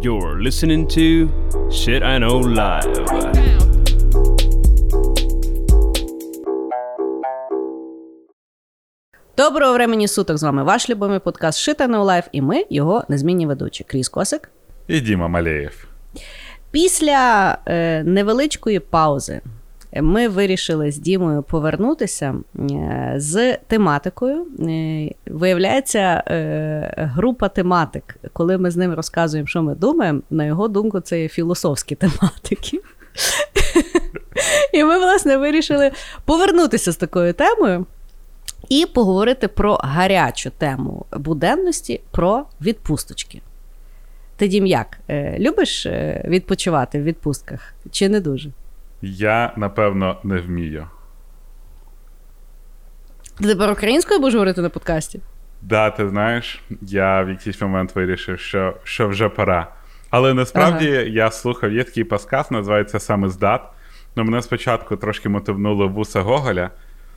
You're listening to Shit I Know Live. Доброго времені суток з вами ваш любимий подкаст Shit I Know Live і ми його незмінні ведучі. Кріс Косик. І Діма Малеєв. Після е, невеличкої паузи ми вирішили з Дімою повернутися е, з тематикою. Е, виявляється, е, група тематик, коли ми з ним розказуємо, що ми думаємо, на його думку, це є філософські тематики. І ми, власне, вирішили повернутися з такою темою. І поговорити про гарячу тему буденності, про відпусточки. Ти дім як? Любиш відпочивати в відпустках чи не дуже? Я, напевно, не вмію. Ти тепер українською будеш говорити на подкасті? Да, ти знаєш, я в якийсь момент вирішив, що що вже пора. Але насправді ага. я слухав, є такий пасказ, називається саме здат. Ну, мене спочатку трошки мотивнуло вуса Гоголя,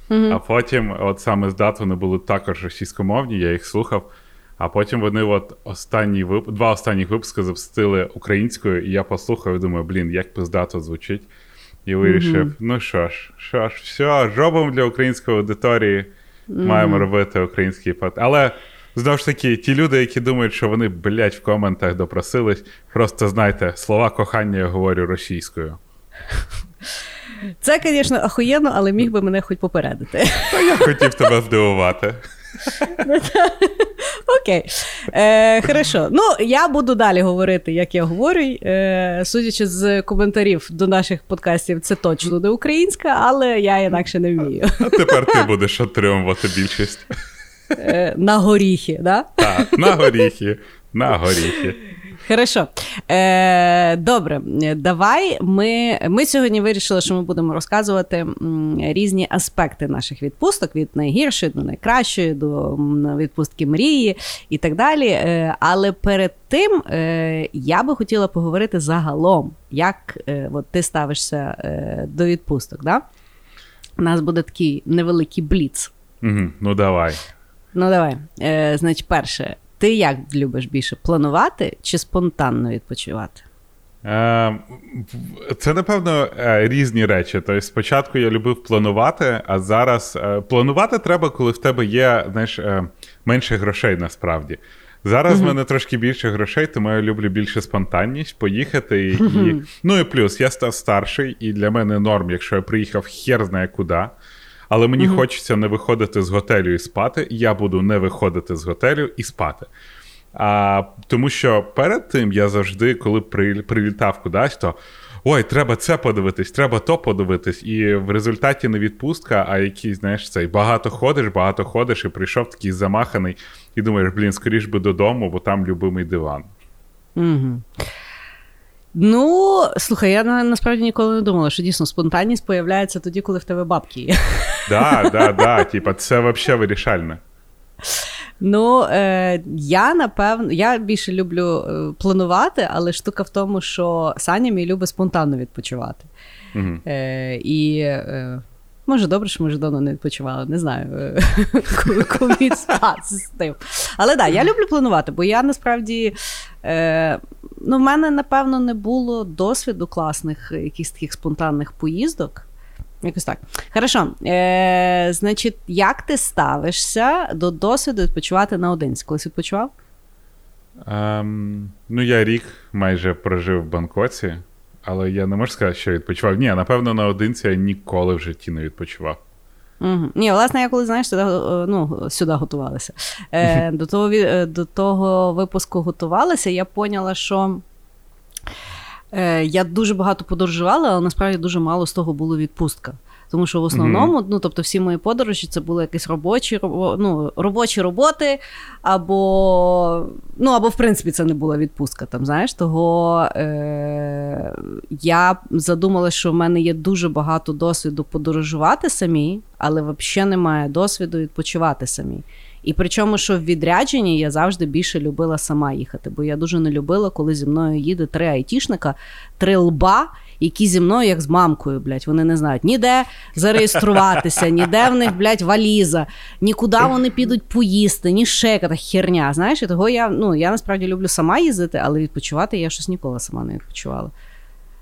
угу. а потім, от саме здат, вони були також російськомовні, я їх слухав. А потім вони от останні вип... два останні випуски запустили українською, і я послухав і думаю, блін, як пиздато звучить. І вирішив: mm-hmm. ну що ж, що ж, все, робимо для української аудиторії, mm-hmm. маємо робити український пат. Але знову ж таки, ті люди, які думають, що вони, блядь, в коментах допросились, просто знайте, слова кохання я говорю російською. Це, звісно, охуєнно, але міг би мене хоч попередити. Та я хотів тебе здивувати. Окей. Е, Хорошо. Ну, я буду далі говорити, як я говорю. Е, Судячи з коментарів до наших подкастів, це точно не українська, але я інакше не вмію. А тепер ти будеш отримувати більшість. Е, На горіхи, да? Так, на горіхи. На горіхи. Хорошо. Е, Добре, давай ми ми сьогодні вирішили, що ми будемо розказувати різні аспекти наших відпусток: від найгіршої до найкращої, до відпустки мрії і так далі. Е, Але перед тим е, я би хотіла поговорити загалом, як е, от ти ставишся е, до відпусток. Да? У нас буде такий невеликий бліц. Угу, Ну, давай. Ну, давай. Е, Значить, перше. Ти як любиш більше планувати чи спонтанно відпочивати? Е, це, напевно, е, різні речі. Тобто, спочатку я любив планувати, а зараз е, планувати треба, коли в тебе є знаєш, менше грошей насправді. Зараз в uh-huh. мене трошки більше грошей, тому я люблю більше спонтанність, поїхати. І, uh-huh. Ну і плюс, я став старший, і для мене норм, якщо я приїхав хер знає куди. Але мені угу. хочеться не виходити з готелю і спати. Я буду не виходити з готелю і спати. А, Тому що перед тим я завжди, коли при, прилітав кудись, то ой, треба це подивитись, треба то подивитись. І в результаті не відпустка, а якийсь, знаєш, цей багато ходиш, багато ходиш, і прийшов такий замаханий, і думаєш, блін, скоріш би додому, бо там любимий диван. Угу. Ну, слухай, я насправді ніколи не думала, що дійсно спонтанність появляється тоді, коли в тебе бабки є. Так, так, так. Типа, це взагалі вирішальне. Ну, е, я напевно, я більше люблю е, планувати, але штука в тому, що Саня мій любить спонтанно відпочивати. Угу. Е, І е, може добре, що ми вже давно не відпочивали, не знаю, е, коли з тим. Але так, я люблю планувати, бо я насправді. Е, Ну, в мене, напевно, не було досвіду класних якихось таких спонтанних поїздок. Якось так. Хорошо. Е, Значить, як ти ставишся до досвіду відпочивати наодинці? Колись відпочивав? Ем, Ну, я рік майже прожив в Бангкоці, але я не можу сказати, що відпочивав. Ні, напевно, наодинці я ніколи в житті не відпочивав. Угу. Ні, власне, я коли знаєш, сюди, е, ну, сюди готувалася. Е, До того е, до того випуску готувалася, я поняла, що е, я дуже багато подорожувала, але насправді дуже мало з того було відпустка. Тому що в основному, mm-hmm. ну тобто, всі мої подорожі це були якісь робочі ну, робочі роботи, або ну, або в принципі це не була відпустка. Там знаєш, того е- я задумала, що в мене є дуже багато досвіду подорожувати самі, але взагалі немає досвіду відпочивати самі. І причому, що в відрядженні я завжди більше любила сама їхати, бо я дуже не любила, коли зі мною їде три айтішника, три лба які зі мною, як з мамкою, блядь, вони не знають ніде зареєструватися, ніде в них, блядь, валіза, нікуди вони підуть поїсти, ні ще яка херня. Знаєш, і того я ну, я насправді люблю сама їздити, але відпочивати я щось ніколи сама не відпочивала.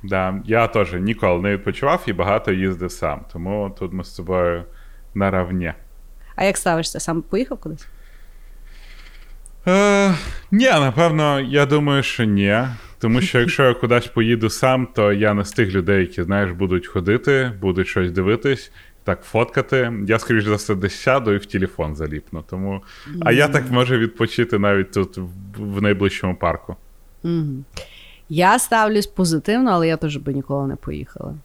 Да, Я теж ніколи не відпочивав і багато їздив сам, тому тут ми з тобою наравні. А як ставишся? Сам поїхав кудись? Е, Ні, напевно, я думаю, що ні. Тому що якщо я кудись поїду сам, то я не з тих людей, які, знаєш, будуть ходити, будуть щось дивитись, так фоткати. Я, скоріш за все, десь сяду і в телефон заліпну. Тому... А я так можу відпочити навіть тут, в найближчому парку. Я ставлюсь позитивно, але я теж би ніколи не поїхала.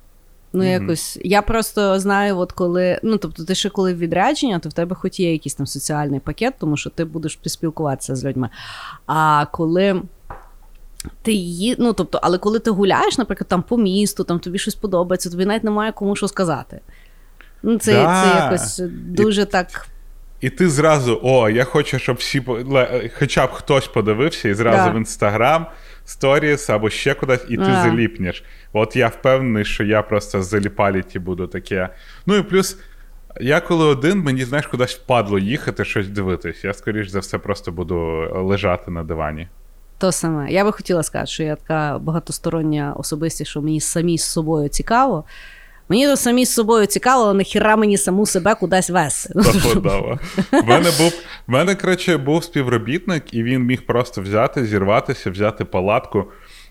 Ну, mm-hmm. якось, я просто знаю, от коли. Ну, тобто, ти ще коли в відрядження, то в тебе хоч є якийсь там соціальний пакет, тому що ти будеш спілкуватися з людьми. А коли ти її, ну тобто, але коли ти гуляєш, наприклад, там по місту, там тобі щось подобається, тобі навіть немає кому що сказати. Ну, Це да. це якось дуже і, так. І ти зразу, о, я хочу, щоб всі хоча б хтось подивився, і зразу да. в інстаграм, сторіс або ще кудись, і ти а. заліпнеш. От я впевнений, що я просто заліпаліті буду таке. Ну і плюс. Я коли один, мені знаєш, кудись впадло їхати, щось дивитись. Я, скоріш за все, просто буду лежати на дивані. То саме. Я би хотіла сказати, що я така багатостороння особистість, що мені самі з собою цікаво. Мені то самі з собою цікаво, але нахіра мені саму себе кудись вести. В мене був, в мене, коротше, був співробітник, і він міг просто взяти, зірватися, взяти палатку,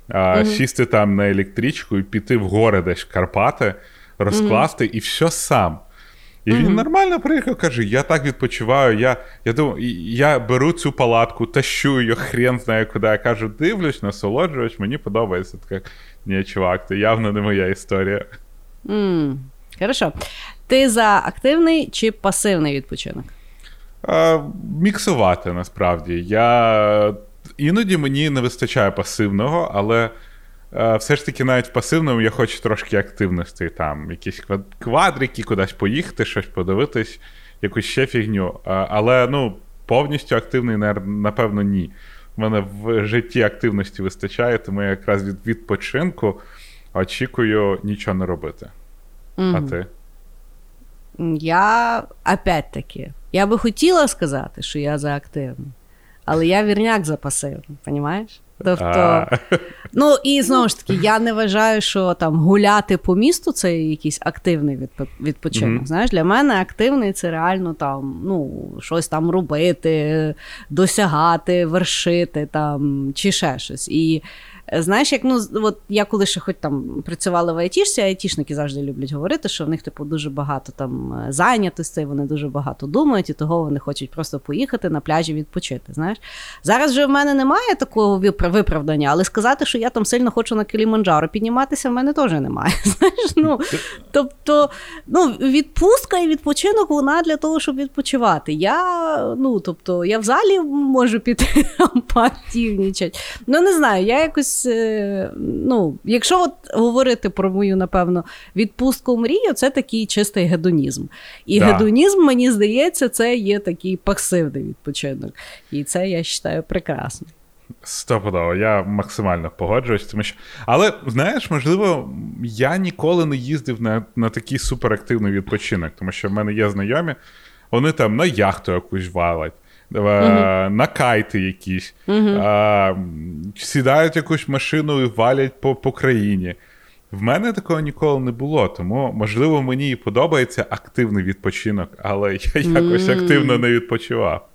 а, сісти там на електричку і піти в гори десь в Карпати, розкласти, і все сам. І він mm-hmm. нормально приїхав, каже: я так відпочиваю. Я я думаю, я беру цю палатку, тащу її, хрен знає куди. Я кажу, дивлюсь, насолоджуюсь, мені подобається. Така, ні, чувак, це явно не моя історія. Mm. Хорошо. Ти за активний чи пасивний відпочинок? А, Міксувати насправді. Я Іноді мені не вистачає пасивного, але. Е, все ж таки, навіть в пасивному я хочу трошки активності, там, якісь квадрики, кудись поїхати, щось подивитись, якусь ще фігню. Е, але ну, повністю активний, напевно, ні. У мене в житті активності вистачає, тому я якраз від відпочинку очікую нічого не робити. Mm-hmm. А ти? Я опять-таки, я би хотіла сказати, що я за активний, але я вірняк за пасивний, розумієш? Тобто, ну і знову ж таки, я не вважаю, що там гуляти по місту це якийсь активний відпочинок. Mm-hmm. Знаєш, для мене активний це реально там ну, щось там робити, досягати, вершити там чи ще щось. І Знаєш, як ну от я коли ще хоч там працювала в айтішці, айтішники завжди люблять говорити, що в них типу дуже багато там е, зайнятостей, вони дуже багато думають, і того вони хочуть просто поїхати на пляжі відпочити. Знаєш, зараз вже в мене немає такого виправдання, але сказати, що я там сильно хочу на Кіліманджаро підніматися, в мене теж немає. Знаєш, ну тобто, ну відпустка і відпочинок вона для того, щоб відпочивати. Я ну тобто, я в можу піти поактивнічати. Ну не знаю, я якось якось, е, ну, якщо от говорити про мою, напевно, відпустку мрію, це такий чистий гедонізм. І да. гедонізм, мені здається, це є такий пасивний відпочинок. І це я вважаю прекрасно. Стопудово, я максимально погоджуюсь, тому що. Але знаєш, можливо, я ніколи не їздив на на такий суперактивний відпочинок, тому що в мене є знайомі, вони там на яхту якусь валять на кайти якісь, а, сідають якусь машину і валять по, по країні. В мене такого ніколи не було, тому, можливо, мені і подобається активний відпочинок, але я якось активно не відпочивав.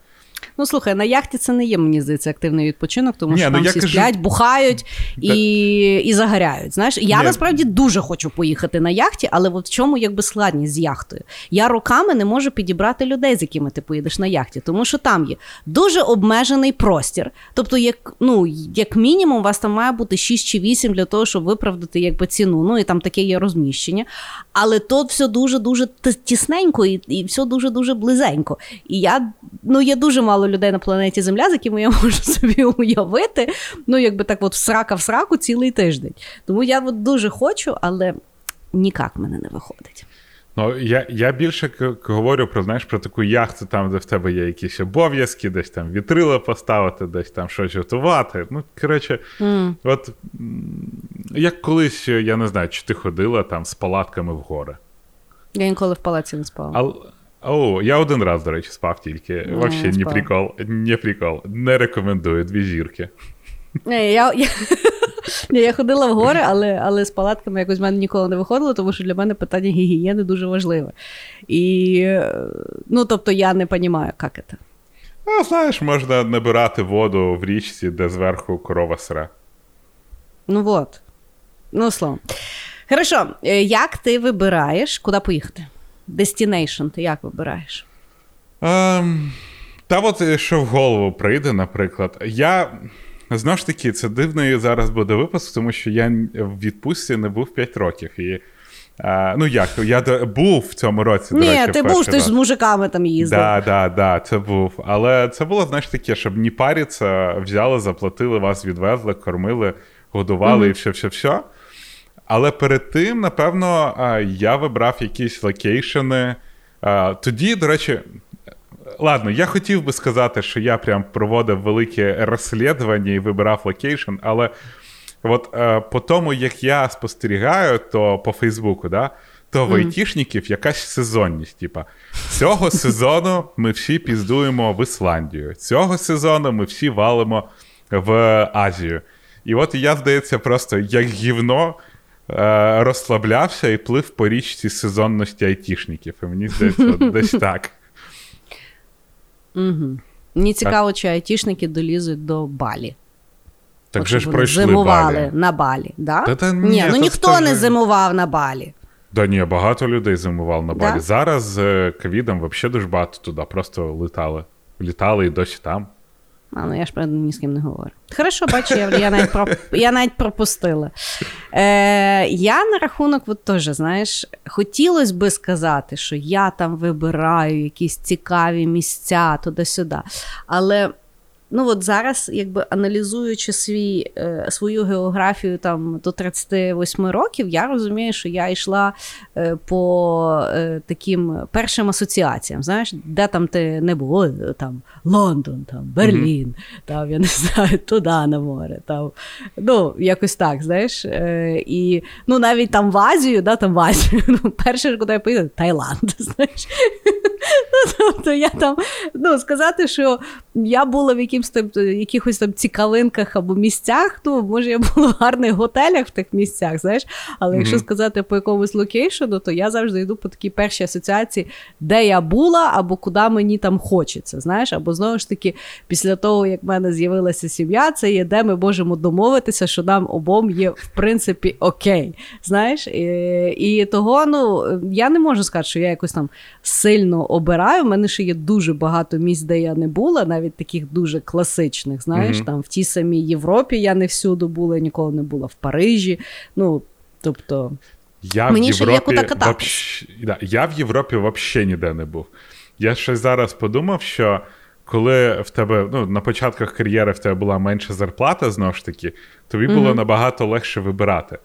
Ну, слухай, на яхті це не є, мені здається, активний відпочинок, тому Ні, що ну, там всі кажу... сплять, бухають і і загоряють. Знаєш, я Ні. насправді дуже хочу поїхати на яхті, але в чому якби складність з яхтою? Я роками не можу підібрати людей, з якими ти поїдеш на яхті, тому що там є дуже обмежений простір. Тобто, як ну, як мінімум, у вас там має бути 6 чи 8 для того, щоб виправдати якби ціну. Ну і там таке є розміщення. Але тут все дуже дуже тісненько і, і все дуже дуже близенько. І я ну є дуже мало людей на планеті Земля, з якими я можу собі уявити. Ну, якби так, от в срака в сраку цілий тиждень. Тому я от дуже хочу, але ніяк мене не виходить. Ну, я я більше к- говорю про знаєш, про таку яхту, там, де в тебе є якісь обов'язки, десь там вітрила поставити, десь там щось готувати. Ну, коротше, mm. от як колись, я не знаю, чи ти ходила там з палатками в гори. Я ніколи в палаці не спала. О, я один раз, до речі, спав тільки. Mm, Взагалі, не прикол, не прикол. Не рекомендую дві зірки. Не, я, я... Ні, я ходила в гори, але але з палатками якось в мене ніколи не виходило, тому що для мене питання гігієни дуже важливе. І, ну, тобто, я не розумію, як це. Ну, знаєш, можна набирати воду в річці, де зверху корова сре. Ну от. Ну, словом. Хорошо, е, як ти вибираєш, куди поїхати? Destination ти як вибираєш? Um, та от е, що в голову прийде, наприклад. Я. Знову ж таки, це дивний зараз буде випуск, тому що я в відпустці не був 5 років. І, а, Ну як, я був в цьому році. Ні, до речі, ти був, ти ж з мужиками там їздив. Так, да, да, да, це був. Але це було, знаєш, таке, щоб ні паріться, взяли, заплатили, вас відвезли, кормили, годували mm-hmm. і все-все-все. Але перед тим, напевно, я вибрав якісь location и. Тоді, до речі, Ладно, я хотів би сказати, що я прям проводив велике розслідування і вибирав location, але от е, по тому, як я спостерігаю, то по Фейсбуку, да, то в айтішників якась сезонність. Типа, цього сезону ми всі піздуємо в Ісландію, цього сезону ми всі валимо в Азію. І от я, здається, просто як гівно. Е, розслаблявся і плив по річці сезонності айтішників. І мені здається, десь так. Угу. Мені цікаво, чи айтішники долізуть до балі. Так же ж пройшли зимували балі. на балі. Да? Та, та, ні, ні, ну ніхто не зимував на балі. Да ні, багато людей зимував на балі. Да? Зараз з ковідом взагалі дуже багато туди просто летали. Літали і досі там. А, ну я ж правда ні з ким не говорю. Хорошо, бачу, я я, навіть про, я навіть пропустила. Е, Я на рахунок, от теж, знаєш, хотілося би сказати, що я там вибираю якісь цікаві місця туди-сюди. Але Ну от зараз, якби аналізуючи свій, е, свою географію там до 38 років, я розумію, що я йшла е, по е, таким першим асоціаціям. Знаєш, де там ти не було, там Лондон, там Берлін, mm-hmm. там я не знаю, туди на море. Там, Ну, якось так, знаєш. Е, І ну навіть там в Азію, да, там в Азію, ну, перше, куди я поїду, Таїланд. знаєш. Ну, тобто я там, ну, сказати, що я була в якимсь там, якихось там цікавинках або місцях, ну, може, я була в гарних готелях в тих місцях, знаєш, але mm-hmm. якщо сказати по якомусь location у, то я завжди йду по такій першій асоціації, де я була, або куди мені там хочеться. знаєш, Або знову ж таки, після того, як в мене з'явилася сім'я, це є, де ми можемо домовитися, що нам обом є, в принципі, окей. знаєш, І, і того, ну, я не можу сказати, що я якось там сильно обираю. У мене ще є дуже багато місць, де я не була, навіть таких дуже класичних. Знаєш, mm-hmm. там в тій самій Європі я не всюди була, ніколи не була в Парижі. Ну, тобто, я мені в Європі ще є куди вообще, да, Я в Європі взагалі ніде не був. Я ще зараз подумав, що. Коли в тебе ну, на початках кар'єри в тебе була менша зарплата, знову ж таки, тобі було mm-hmm. набагато легше вибирати.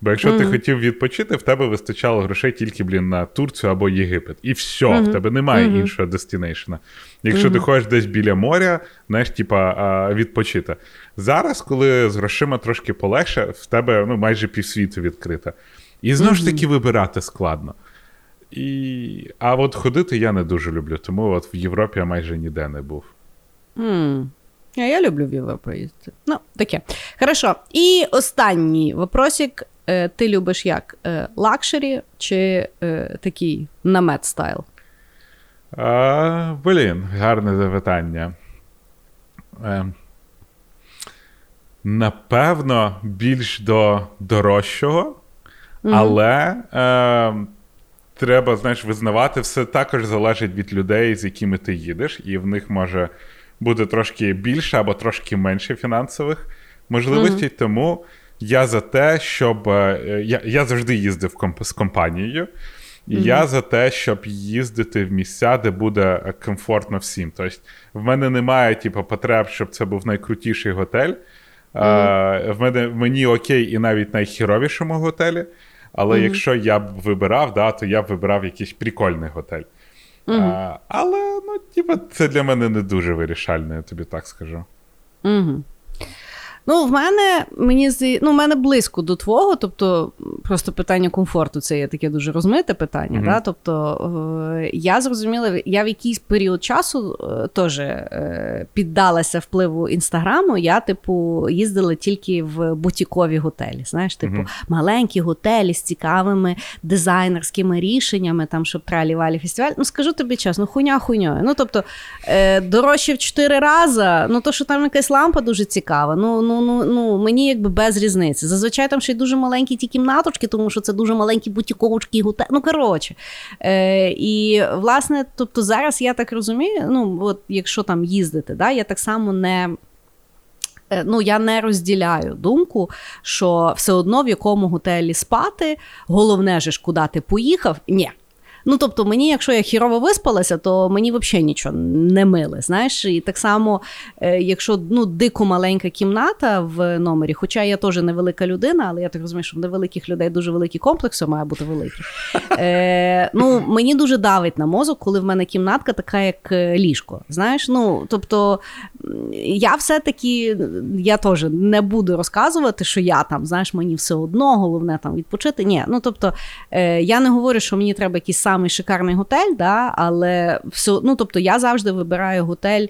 Бо якщо mm-hmm. ти хотів відпочити, в тебе вистачало грошей тільки, блін, на Турцію або Єгипет. І все, mm-hmm. в тебе немає mm-hmm. іншого дестінейшена. Якщо ти ходиш десь біля моря, знаєш, типа відпочити. Зараз, коли з грошима трошки полегше, в тебе ну, майже півсвіту відкрита. І знову ж таки вибирати складно. І... А от ходити я не дуже люблю, тому от в Європі я майже ніде не був. Mm. Я люблю в Європу їздити. Ну, таке. Хорошо. І останній вопросик. Е, ти любиш як? Е, luxury чи е, такий намет style? А, Блін, гарне запитання. Е, Напевно, більш до дорожчого, але е, треба, знаєш, визнавати, все також залежить від людей, з якими ти їдеш, і в них може бути трошки більше або трошки менше фінансових можливостей. Mm-hmm. Тому я за те, щоб. Е, я я завжди їздив комп- з компанією, і mm-hmm. я за те, щоб їздити в місця, де буде е, комфортно всім. Тобто, в мене немає типу, потреб, щоб це був найкрутіший готель. Mm-hmm. В мене Мені окей, і навіть найхіровішому готелі. Але mm-hmm. якщо я б вибирав, да, то я б вибирав якийсь прикольний готель. Mm-hmm. А, Але ну, типу, це для мене не дуже вирішальне, я тобі так скажу. Угу. Ну, в мене мені ну, в мене близько до твого, тобто просто питання комфорту це є таке дуже розмите питання. Mm-hmm. Да? Тобто е, я зрозуміла, я в якийсь період часу е, теж е, піддалася впливу інстаграму. Я, типу, їздила тільки в бутікові готелі. Знаєш, типу, mm-hmm. маленькі готелі з цікавими дизайнерськими рішеннями, там, щоб тралі-валі фестиваль. Ну, скажу тобі чесно, хуйня хуйньою. Ну, тобто, дорожче в чотири рази, ну то, що там якась лампа дуже цікава. ну, ну ну ну ну мені якби без різниці. Зазвичай там ще й дуже маленькі ті кімнаточки, тому що це дуже маленькі бутіковочки, готель. Ну коротше. Е, І власне, тобто зараз я так розумію, ну от якщо там їздити, да, я так само не. Е, ну, я не розділяю думку, що все одно в якому готелі спати, головне ж, куди ти поїхав. Ні, Ну тобто, мені, якщо я хірово виспалася, то мені взагалі нічого не миле. Знаєш, і так само, е, якщо ну дико маленька кімната в номері, хоча я теж невелика людина, але я так розумію, що в невеликих людей дуже великі комплекси має бути великі. Е, Ну мені дуже давить на мозок, коли в мене кімнатка така, як е, ліжко. Знаєш, ну тобто я все-таки я теж не буду розказувати, що я там, знаєш, мені все одно, головне там відпочити. Ні, ну тобто е, я не говорю, що мені треба якийсь самий шикарний готель, да, але все, ну тобто я завжди вибираю готель.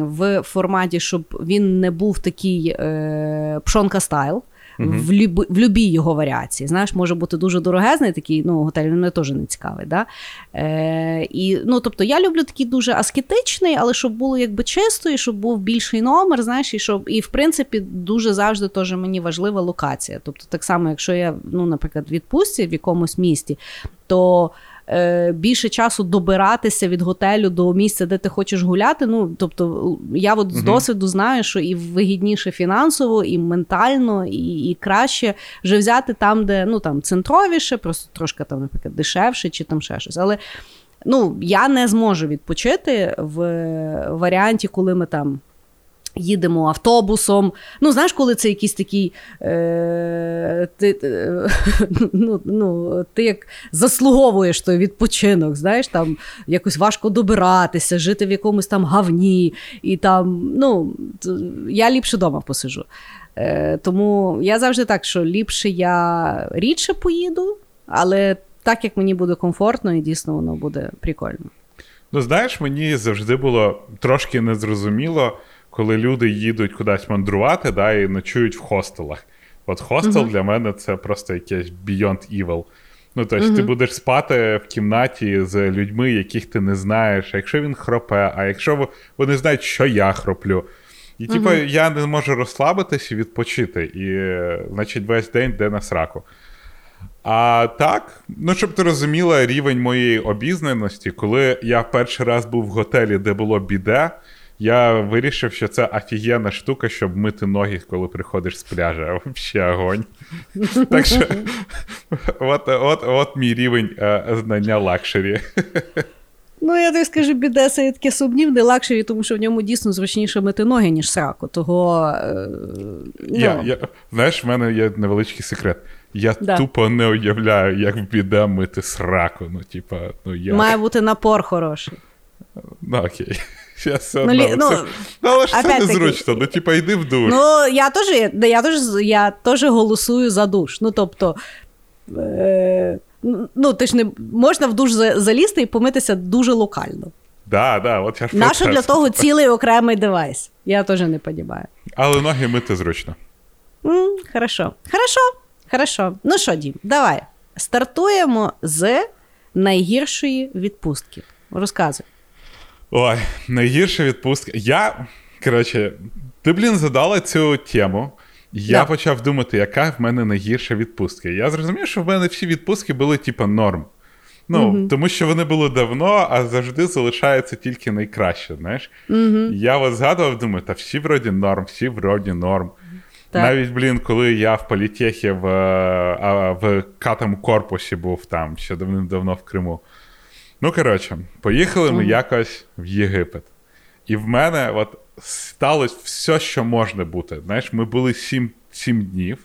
В форматі, щоб він не був такий е, пшонка стайл в люб, в любій його варіації. Знаєш, може бути дуже дорогезний такий ну, готель, мене теж не цікавий. Да? Е, і, ну, Тобто я люблю такий дуже аскетичний, але щоб було якби чисто, і щоб був більший номер, знаєш, і щоб, і в принципі дуже завжди теж мені важлива локація. Тобто, так само, якщо я, ну, наприклад, відпустці в якомусь місті, то е, більше часу добиратися від готелю до місця, де ти хочеш гуляти. Ну тобто, я от з досвіду знаю, що і вигідніше фінансово, і ментально, і і краще вже взяти там, де ну там центровіше, просто трошки там, наприклад, дешевше чи там ще щось. Але ну я не зможу відпочити в варіанті, коли ми там їдемо автобусом. Ну, знаєш, коли це якийсь такий. Е, ти, ну, ну, ти як заслуговуєш той відпочинок, знаєш, там якось важко добиратися, жити в якомусь там гавні. І там, ну, Я ліпше вдома посижу. Е, Тому я завжди так, що ліпше я рідше поїду, але так як мені буде комфортно, і дійсно воно буде прикольно. Ну, знаєш, мені завжди було трошки незрозуміло коли люди їдуть кудись мандрувати да, і ночують в хостелах. От хостел uh-huh. для мене це просто якесь beyond evil. Ну, тобто, uh-huh. ти будеш спати в кімнаті з людьми, яких ти не знаєш, а якщо він хропе, а якщо вони знають, що я хроплю. І, типу, uh-huh. я не можу розслабитись і відпочити. І, значить, весь день йде на сраку. А так, ну щоб ти розуміла рівень моєї обізнаності, коли я перший раз був в готелі, де було біде, я вирішив, що це офігенна штука, щоб мити ноги, коли приходиш з пляжа. Взагалі огонь. Так що, от от, от мій рівень е, знання luxury. Ну, я тобі скажу, біде — це є таке сумнівне luxury, тому що в ньому дійсно зручніше мити ноги, ніж сраку. Того. Е, ну. Я, я, Знаєш, в мене є невеличкий секрет. Я да. тупо не уявляю, як в біде мити сраку. Ну, типа, ну, як? Має бути напор хороший. Ну, окей. Все ну, одно. Ну, ну, але ж це незручно, ну типа йди в душ. Ну, я теж я теж, я теж голосую за душ. Ну, тобто, е, ну, ти ж не можна в душ залізти і помитися дуже локально. Да, да, от я ж Наше для того цілий окремий девайс. Я теж не розумію. Але ноги мити зручно. Mm, хорошо. Хорошо. Хорошо. Ну що, Дім, давай. Стартуємо з найгіршої відпустки. Розказуй. Ой, найгірша відпустка. Я, коротше, ти, блін, задала цю тему. Я yeah. почав думати, яка в мене найгірша відпустка. Я зрозумів, що в мене всі відпустки були, типа, норм. Ну, mm-hmm. тому що вони були давно, а завжди залишається тільки найкраще. знаєш. Mm-hmm. Я от згадував, думаю, та всі вроді норм, всі вроді норм. Так. Навіть, блін, коли я в політехі в в катому корпусі був там ще давним-давно в Криму. Ну, коротше, поїхали ми якось в Єгипет. І в мене от сталося все, що можна бути. Знаєш, ми були сім, сім днів.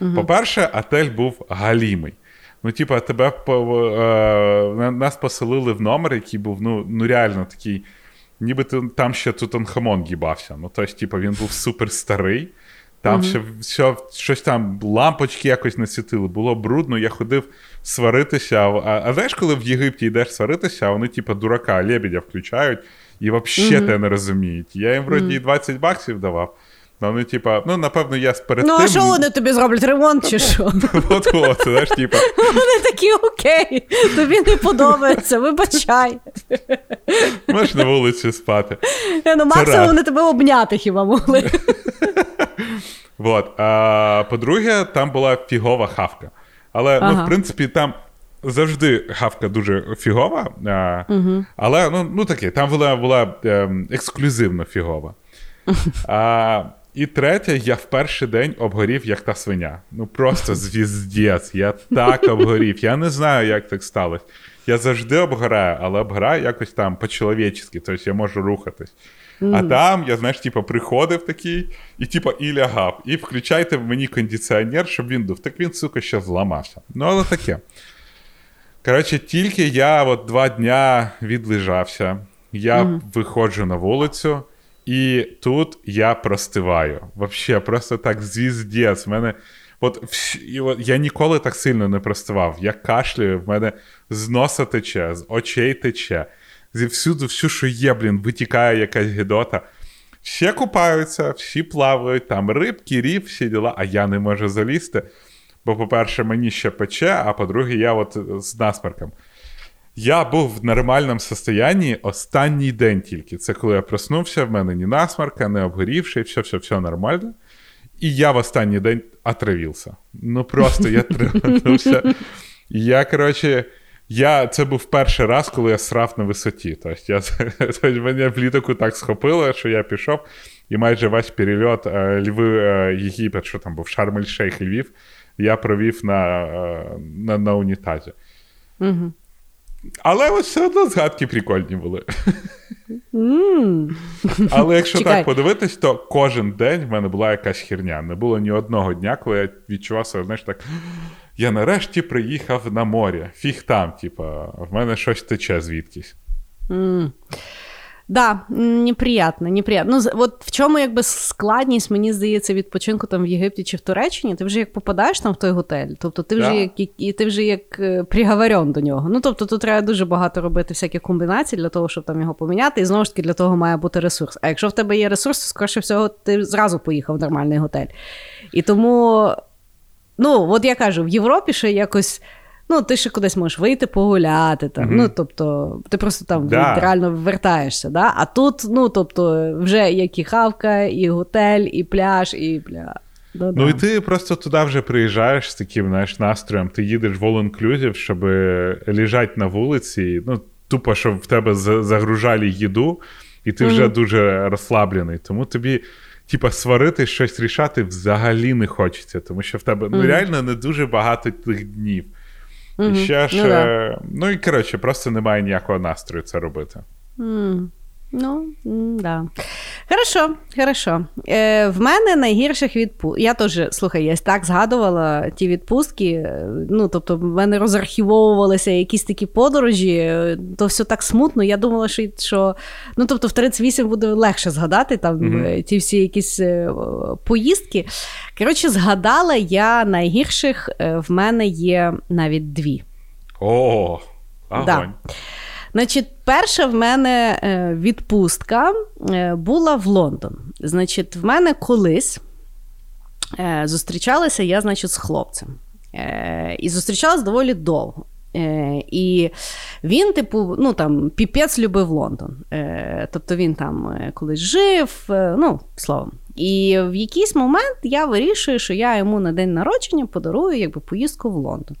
Угу. По-перше, отель був галімий. Ну, типа, тебе е, нас поселили в номер, який був ну, ну реально такий, ніби там ще Тутанхамон гібався. Ну, тобто, типа, він був супер старий. Там ще все, щось там, лампочки якось не світили, було брудно, я ходив сваритися. А а знаєш, коли в Єгипті йдеш сваритися, а вони, типу, дурака, лебедя включають і взагалі mm-hmm. те не розуміють. Я їм вроді mm-hmm. 20 баксів давав. Вони, типа, ну, напевно, я перед Ну, тим... а що вони тобі зроблять ремонт чи що? От, от, знаєш, типа. Вони такі окей, тобі не подобається, вибачай. Можеш на вулиці спати. Ну, максимум вони тебе обняти хіба могли. Вот. А, По-друге, там була фігова хавка. Але, ага. ну, в принципі, там. Завжди хавка дуже фігова, а, угу. але ну ну таке, там була була ем, ексклюзивно фігова. А, І третє, я в перший день обгорів, як та свиня. Ну просто звіздець. Я так обгорів. Я не знаю, як так сталося. Я завжди обгораю, але обгораю якось там по-чоловічськи, тобто я можу рухатись. Mm. А там я, знаєш, типу, приходив такий і типу, і лягав. І включайте мені кондиціонер, щоб він дув. Так він, сука, ще зламався. Ну, але таке. Коротше, тільки я от два дня відлежався, я mm. виходжу на вулицю. І тут я простиваю. Вообще, просто так звіздець. В мене. От, от я ніколи так сильно не простивав. Я кашлюю, в мене з носа тече, з очей тече. Зі всюди, всю, що є, блін, витікає якась гідота. Всі купаються, всі плавають, там рибки, рів, всі діла, а я не можу залізти. Бо, по-перше, мені ще пече, а по-друге, я от з насмерком. Я був в нормальному состоянні останній день тільки. Це коли я проснувся, в мене ні насмарка, не обгорівший, все все все нормально. І я в останній день отравився. Ну просто я травився. Я, коротше, я, це був перший раз, коли я срав на висоті. Тобто, я, тобто мене в літаку так схопило, що я пішов, і майже весь перельот е, Львів е, Єгипет, що там був Шарм-Ель-Шейх Львів, я провів на е, на, на унітазі. Угу. Але ось все одно згадки прикольні були. Mm. Але якщо Чекай. так подивитись, то кожен день в мене була якась херня. Не було ні одного дня, коли я відчував себе, знаєш, так. Я нарешті приїхав на море. Фіг там, типа, в мене щось тече звідкись. Mm. Да, неприятно, неприятно. Ну, от в чому якби складність, мені здається, відпочинку там в Єгипті чи в Туреччині, ти вже як попадаєш там в той готель, тобто ти вже yeah. як і ти вже як е, приговорен до нього. Ну тобто тут треба дуже багато робити всяких комбінацій для того, щоб там його поміняти, і знову ж таки для того має бути ресурс. А якщо в тебе є ресурс, то скоріше всього ти зразу поїхав в нормальний готель. І тому, ну, от я кажу, в Європі ще якось. Ну, ти ще кудись можеш вийти погуляти. Там. Mm-hmm. Ну, тобто, ти просто там да. реально вертаєшся. Да? А тут, ну, тобто, вже як і хавка, і готель, і пляж, і бля. Ну, ну і ти просто туди вже приїжджаєш з таким знаєш, настроєм, ти їдеш в all-inclusive, щоб лежати на вулиці. Ну, тупо, щоб в тебе загружали їду, і ти вже mm-hmm. дуже розслаблений. Тому тобі. Типа сварити щось рішати взагалі не хочеться, тому що в тебе mm-hmm. ну реально не дуже багато тих днів. Mm-hmm. І ще ж, ну, да. ну і коротше, просто немає ніякого настрою це робити. Mm. Ну, да. Хорошо, хорошо. Е, В мене найгірших відпусток. Я теж, слухай, я так згадувала ті відпустки. Ну, тобто, в мене розархівовувалися якісь такі подорожі, то все так смутно. Я думала, що що ну, тобто, в 38 буде легше згадати там mm-hmm. ті всі якісь е, поїздки. Коротше, згадала я найгірших, е, в мене є навіть дві. О, огонь. Да. Значить, перша в мене е, відпустка е, була в Лондон. Значить, в мене колись е, зустрічалася я, значить, з хлопцем. І зустрічалась доволі довго. І він, типу, ну там піпець любив Лондон. Тобто він там колись жив, ну, словом. І в якийсь момент я вирішую, що я йому на день народження подарую якби поїздку в Лондон.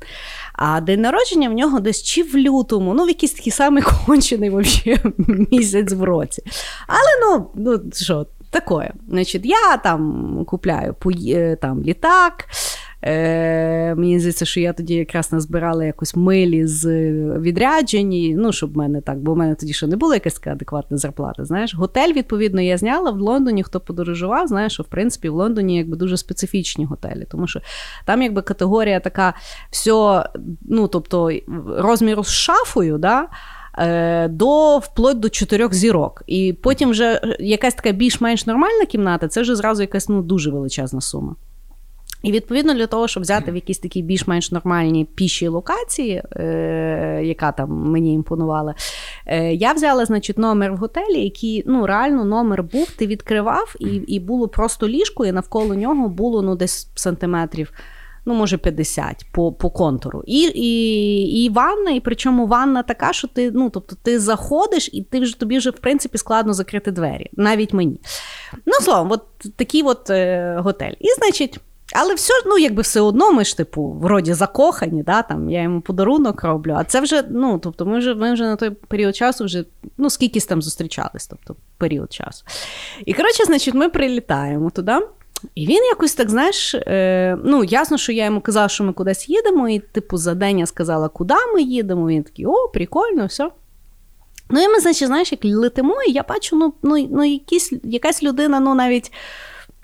А день народження в нього десь чи в лютому, ну в якийсь такий самий кончений вообще, місяць в році. Але ну, ну що, такое. Значить, я там купляю там, літак. Е, Мені здається, що я тоді якраз назбирала якось милі з відряджень, ну, щоб в мене так, бо в мене тоді ще не було якась адекватна зарплата. Знаєш, готель, відповідно, я зняла в Лондоні, хто подорожував, знаєш, що в принципі в Лондоні якби дуже специфічні готелі, тому що там якби категорія така, все, ну тобто розміру з шафою, да. Е, до вплоть до чотирьох зірок. І потім вже якась така більш-менш нормальна кімната, це вже зразу якась ну, дуже величезна сума. І відповідно для того, щоб взяти в якісь такі більш-менш нормальні піші локації, е, яка там мені імпонувала, е, я взяла, значить, номер в готелі, який ну, реально номер був, ти відкривав, і і було просто ліжко, і навколо нього було ну, десь сантиметрів ну, може, 50 по по контуру. І і, і ванна, і причому ванна така, що ти ну, тобто, ти заходиш, і ти вже тобі вже, в принципі, складно закрити двері, навіть мені. Ну, словом, от такий от е, готель. І, значить. Але все ну, якби все одно ми ж, типу, вроді закохані, да, там, я йому подарунок роблю. А це вже, ну, тобто, ми вже ми вже на той період часу вже ну, скількись там зустрічались, тобто період часу. І коротше, значить, ми прилітаємо туди. І він якось так, знаєш, е, ну, ясно, що я йому казала, що ми кудись їдемо, і, типу, за день я сказала, куди ми їдемо. Він такий, о, прикольно, все. Ну, і ми, значить, знаєш, як летимо, і я бачу, ну, ну, ну якісь, якась людина, ну, навіть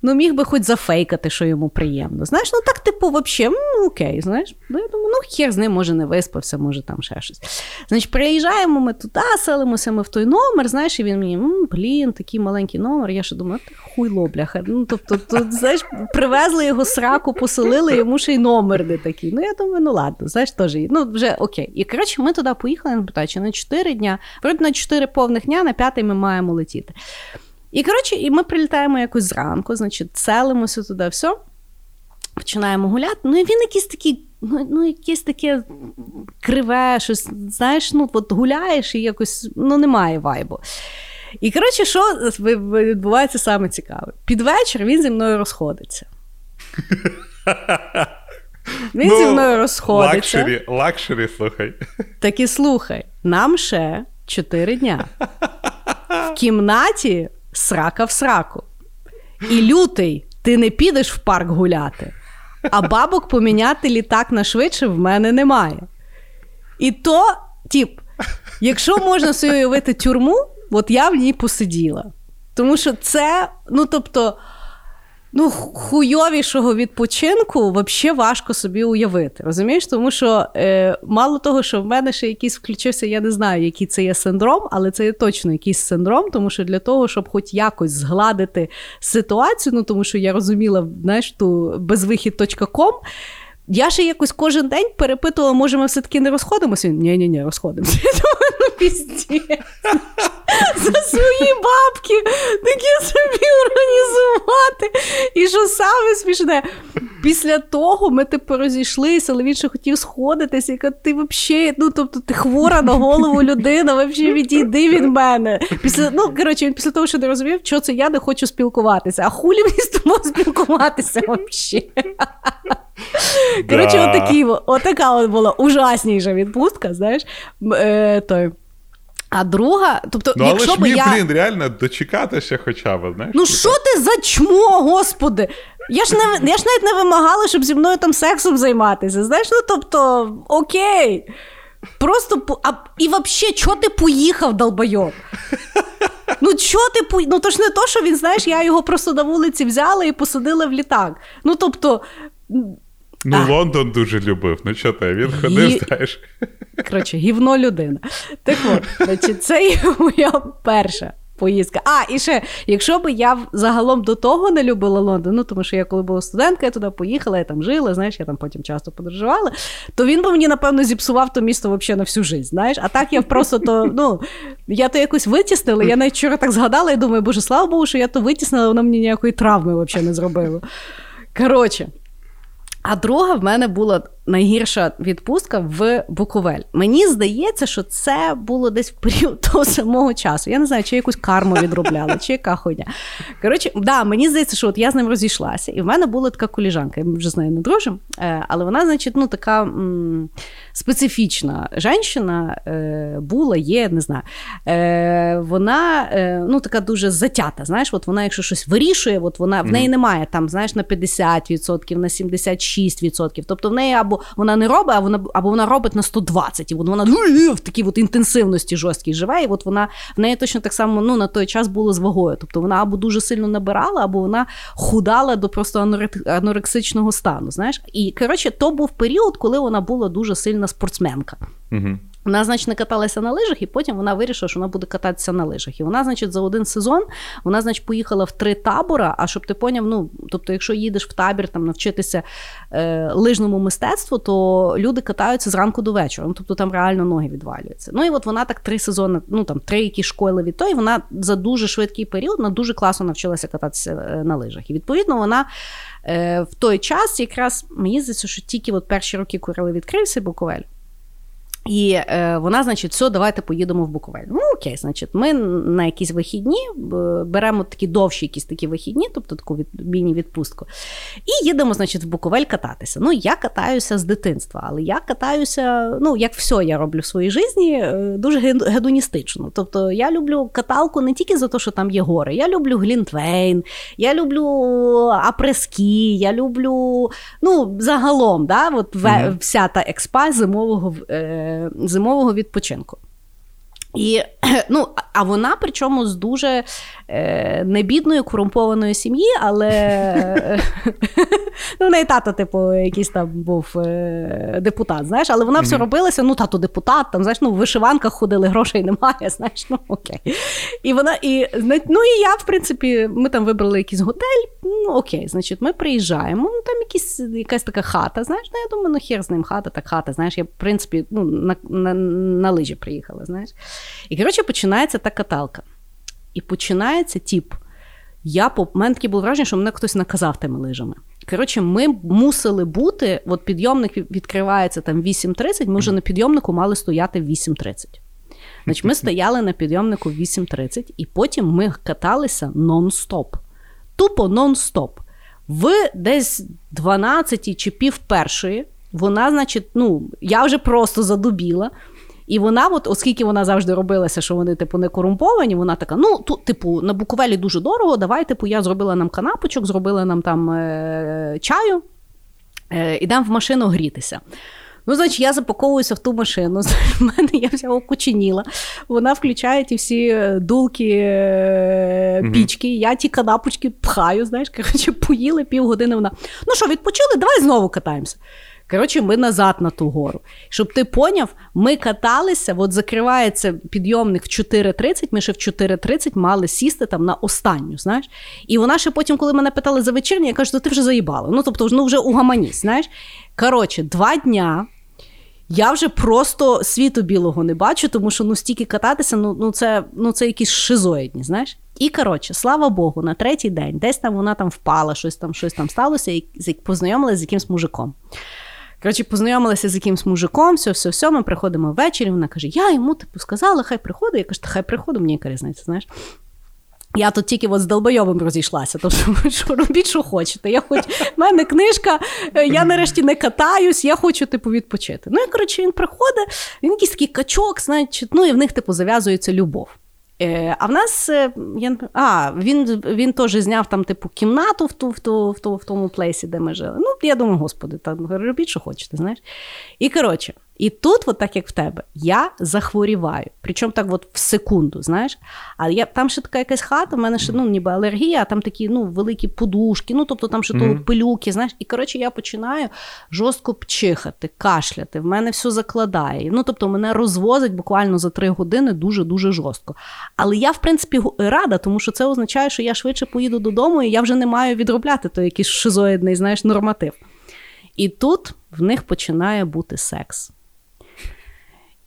ну міг би хоч зафейкати, що йому приємно. Знаєш, ну так, типу, взагалі, ну окей, знаєш. Ну, я думаю, ну хер з ним, може, не виспався, може там ще щось. Значить, приїжджаємо ми туди, селимося ми в той номер, знаєш, і він мені, блін, такий маленький номер. Я ще думаю, ти хуйло, бляха. Ну, тобто, тут, знаєш, привезли його сраку, поселили, йому ще й номер не такий. Ну, я думаю, ну ладно, знаєш, теж, ну, вже окей. І коротше, ми туди поїхали, не питаю, чи на 4 дня, вроді на 4 повних дня, на п'ятий ми маємо летіти. І коротше, і ми прилітаємо якось зранку, значить, селимося туди, все, починаємо гуляти. Ну, і він якийсь такий, ну, ну якесь таке криве, щось, знаєш, ну, от гуляєш і якось ну, немає вайбу. І коротше, що відбувається саме цікаве? Під вечір він зі мною розходиться. Він ну, зі мною розходиться. Лакшері, лакшері, слухай. Так і слухай, нам ще 4 дня. В кімнаті срака в сраку. І лютий, ти не підеш в парк гуляти, а бабок поміняти літак на швидше в мене немає. І то, тіп, якщо можна собі уявити тюрму, от я в ній посиділа. Тому що це, ну тобто. Ну, хуйовішого відпочинку взагалі важко собі уявити. Розумієш? Тому що е, мало того, що в мене ще якийсь включився, я не знаю, який це є синдром, але це є точно якийсь синдром, тому що для того, щоб хоч якось згладити ситуацію, ну тому що я розуміла, знаєш, ту безвихід.ком, я ще якось кожен день перепитувала, може, ми все-таки не розходимося? Ні, ні, ні, розходимося. Ну. За свої бабки таке собі організувати. І що саме смішне? Після того ми типу розійшлися, але він ще хотів сходитися, каже, ти взагалі, ну тобто ти хвора на голову людина, взагалі відійди від мене. Після, ну, коротше, він після того, що не розумів, що це я не хочу спілкуватися, а хулі мені з тобою спілкуватися взагалі. Коротше, отакі, отака от була ужасніша відпустка, знаєш. Е, той. А друга, тобто, ну, якщо але ж мені, я... блін, реально дочекатися хоча б, знаєш. Ну що ти за чмо, господи? Я ж не я ж навіть не вимагала, щоб зі мною там сексом займатися. Знаєш, ну тобто, окей. Просто а, і взагалі, чого ти поїхав, долбойоб? Ну, чого ти по... Ну, то ж не то, що він, знаєш, я його просто на вулиці взяла і посадила в літак. Ну, тобто, Ну, а. Лондон дуже любив. Ну, що ти, він ходив, Гі... знаєш. Коротше, гівно людина. Так от, значить, це моя перша поїздка. А, і ще, якщо б я загалом до того не любила Лондон, ну тому що я коли була студентка, я туди поїхала, я там жила, знаєш, я там потім часто подорожувала, то він би мені, напевно, зіпсував то місто взагалі на всю життя, знаєш. А так я просто то, ну, я то якось витіснила. Я навіть вчора так згадала і думаю, боже, слава Богу, що я то витіснила, воно мені ніякої травми взагалі не зробило. Коротше. А друга в мене була найгірша відпустка в Буковель. Мені здається, що це було десь в період того самого часу. Я не знаю, чи якусь карму відробляли, чи яка хуйня. Коротше, да, мені здається, що от я з ним розійшлася, і в мене була така коліжанка. Я вже з нею не дружимо, е, але вона, значить, ну така м- специфічна жінка е, була, є, не знаю. Е, Вона ну така дуже затята. Знаєш, от вона, якщо щось вирішує, от вона в неї немає там, знаєш, на 50%, на 76%. Тобто в неї або вона не робить, а вона або вона робить на 120, і вона в такій от інтенсивності жорсткій живе. І от вона в неї точно так само ну, на той час було з вагою. Тобто вона або дуже сильно набирала, або вона худала до просто анорексичного стану. Знаєш, і коротше, то був період, коли вона була дуже сильна спортсменка. Угу. Вона, значить, не каталася на лижах, і потім вона вирішила, що вона буде кататися на лижах. І вона, значить, за один сезон вона, значить, поїхала в три табора. А щоб ти поняв, ну тобто, якщо їдеш в табір там навчитися е, лижному мистецтву, то люди катаються зранку до вечора. Ну, тобто там реально ноги відвалюються. Ну і от вона так три сезони, ну там три які школи від і вона за дуже швидкий період вона дуже класно навчилася кататися е, на лижах. І відповідно вона. Е, в той час якраз мені здається, що тільки от перші роки, коли відкрився Буковель, і е, вона, значить, все, давайте поїдемо в Буковель. Ну, окей, значить, ми на якісь вихідні беремо такі довші якісь такі вихідні, тобто таку від, міні-відпустку. І їдемо, значить, в Буковель кататися. Ну, я катаюся з дитинства, але я катаюся, ну, як все я роблю в своїй житті, е, дуже гедоністично. Тобто я люблю каталку не тільки за те, що там є гори. Я люблю Глінтвейн, я люблю апрески, я люблю, ну, загалом, да, от mm-hmm. вся та експа зимового. Е, зимового відпочинку. І ну, А вона, причому з дуже небідної, корумпованої сім'ї, але ну, в неї тато, типу, якийсь там був е, депутат, знаєш, але вона все робилася, ну, тато депутат, там, знаєш, ну, в вишиванках ходили, грошей немає, знаєш, ну окей. І вона, і, ну, і я, в принципі, ми там вибрали якийсь готель, ну окей, значить, ми приїжджаємо, ну, там якісь, якась така хата, знаєш, ну, я думаю, ну хер з ним хата, так хата, знаєш, я, в принципі, ну, на, на, на лижі приїхала, знаєш. І коротше, починається та каталка. І починається тіп. Я по мене таке було враження, що мене хтось наказав тими лижами. Коротше, ми мусили бути, от підйомник відкривається там 8.30, ми вже на підйомнику мали стояти в 8.30. Значить, Ми стояли на підйомнику в 8.30, і потім ми каталися нон-стоп. Тупо нон-стоп. В десь 12 чи пів першої, вона, значить, ну, я вже просто задубіла. І вона, от, оскільки вона завжди робилася, що вони, типу, не корумповані, вона така: ну, тут, типу, на Буковелі дуже дорого, давай, типу, я зробила нам канапочок, зробила нам там е- чаю, е- ідемо в машину грітися. Ну, значить, я запаковуюся в ту машину. В мене я вся окученіла. Вона включає ті всі е, дулки, mm-hmm. пічки. Я ті канапочки пхаю, знаєш, коротше, поїли півгодини. Вона. Ну що, відпочили? Давай знову катаємося. Коротше, ми назад на ту гору. Щоб ти поняв, ми каталися, от закривається підйомник в 4.30, ми ще в 4.30 мали сісти там на останню. знаєш. І вона ще потім, коли мене питали за вечірню, я кажу, то ти вже заїбала. Ну, тобто, ну вже угаманісь, знаєш. Коротше, два дня. Я вже просто світу білого не бачу, тому що ну стільки кататися, ну ну це ну це якісь шизоїдні, знаєш. І коротше, слава Богу, на третій день десь там вона там впала, щось там щось там сталося, і познайомилася з якимсь мужиком. Коротше, познайомилася з якимсь мужиком, все, все, все, ми приходимо ввечері. Вона каже: Я йому типу сказала, хай приходить. Я кажу, хай приходить, мені яка різниця, знаєш. Я тут тільки от з долбойовим розійшлася, тобто що робіть, що хочете. Я хоч в мене книжка, я нарешті не катаюсь, я хочу типу відпочити. Ну і коротше, він приходить, він якийсь такий качок, значить, ну і в них типу зав'язується любов. Е, а в нас е, я, а, він він теж зняв там типу кімнату в ту, в, ту, в, ту, в тому плейсі, де ми жили. Ну, я думаю, господи, там робіть, що хочете, знаєш. І коротше, і тут, от так як в тебе, я захворіваю. Причому так от в секунду, знаєш. А я там ще така якась хата, в мене ще ну, ніби алергія, а там такі ну, великі подушки, ну тобто там ще mm-hmm. то пилюки, знаєш. І коротше, я починаю жорстко пчихати, кашляти, в мене все закладає. Ну, тобто, мене розвозить буквально за три години дуже-дуже жорстко. Але я, в принципі, рада, тому що це означає, що я швидше поїду додому, і я вже не маю відробляти той якийсь шизоїдний знаєш, норматив. І тут в них починає бути секс.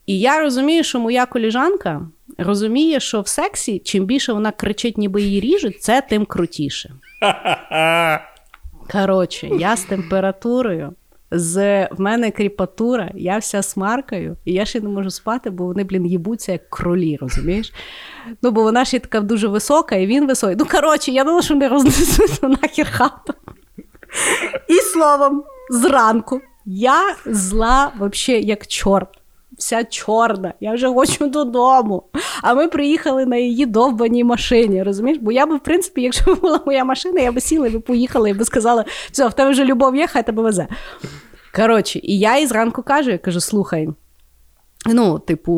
І я розумію, що моя коліжанка розуміє, що в сексі, чим більше вона кричить, ніби її ріжуть, це тим крутіше. Коротше, я з температурою з в мене кріпатура, я вся смаркаю, і я ще не можу спати, бо вони, блін, їбуться як кролі, розумієш? Ну, бо вона ще така дуже висока, і він високий. Ну, коротше, я думала, що не рознесуться нахер хату. І словом, зранку я зла взагалі як чорт. Вся чорна, я вже хочу додому. А ми приїхали на її довбаній машині, розумієш? Бо я би, в принципі, якщо була моя машина, я би сіла, би поїхала і би сказала, все, в тебе вже любов є, хай тебе везе. Коротше, і я їй зранку кажу: я кажу: слухай, ну, типу,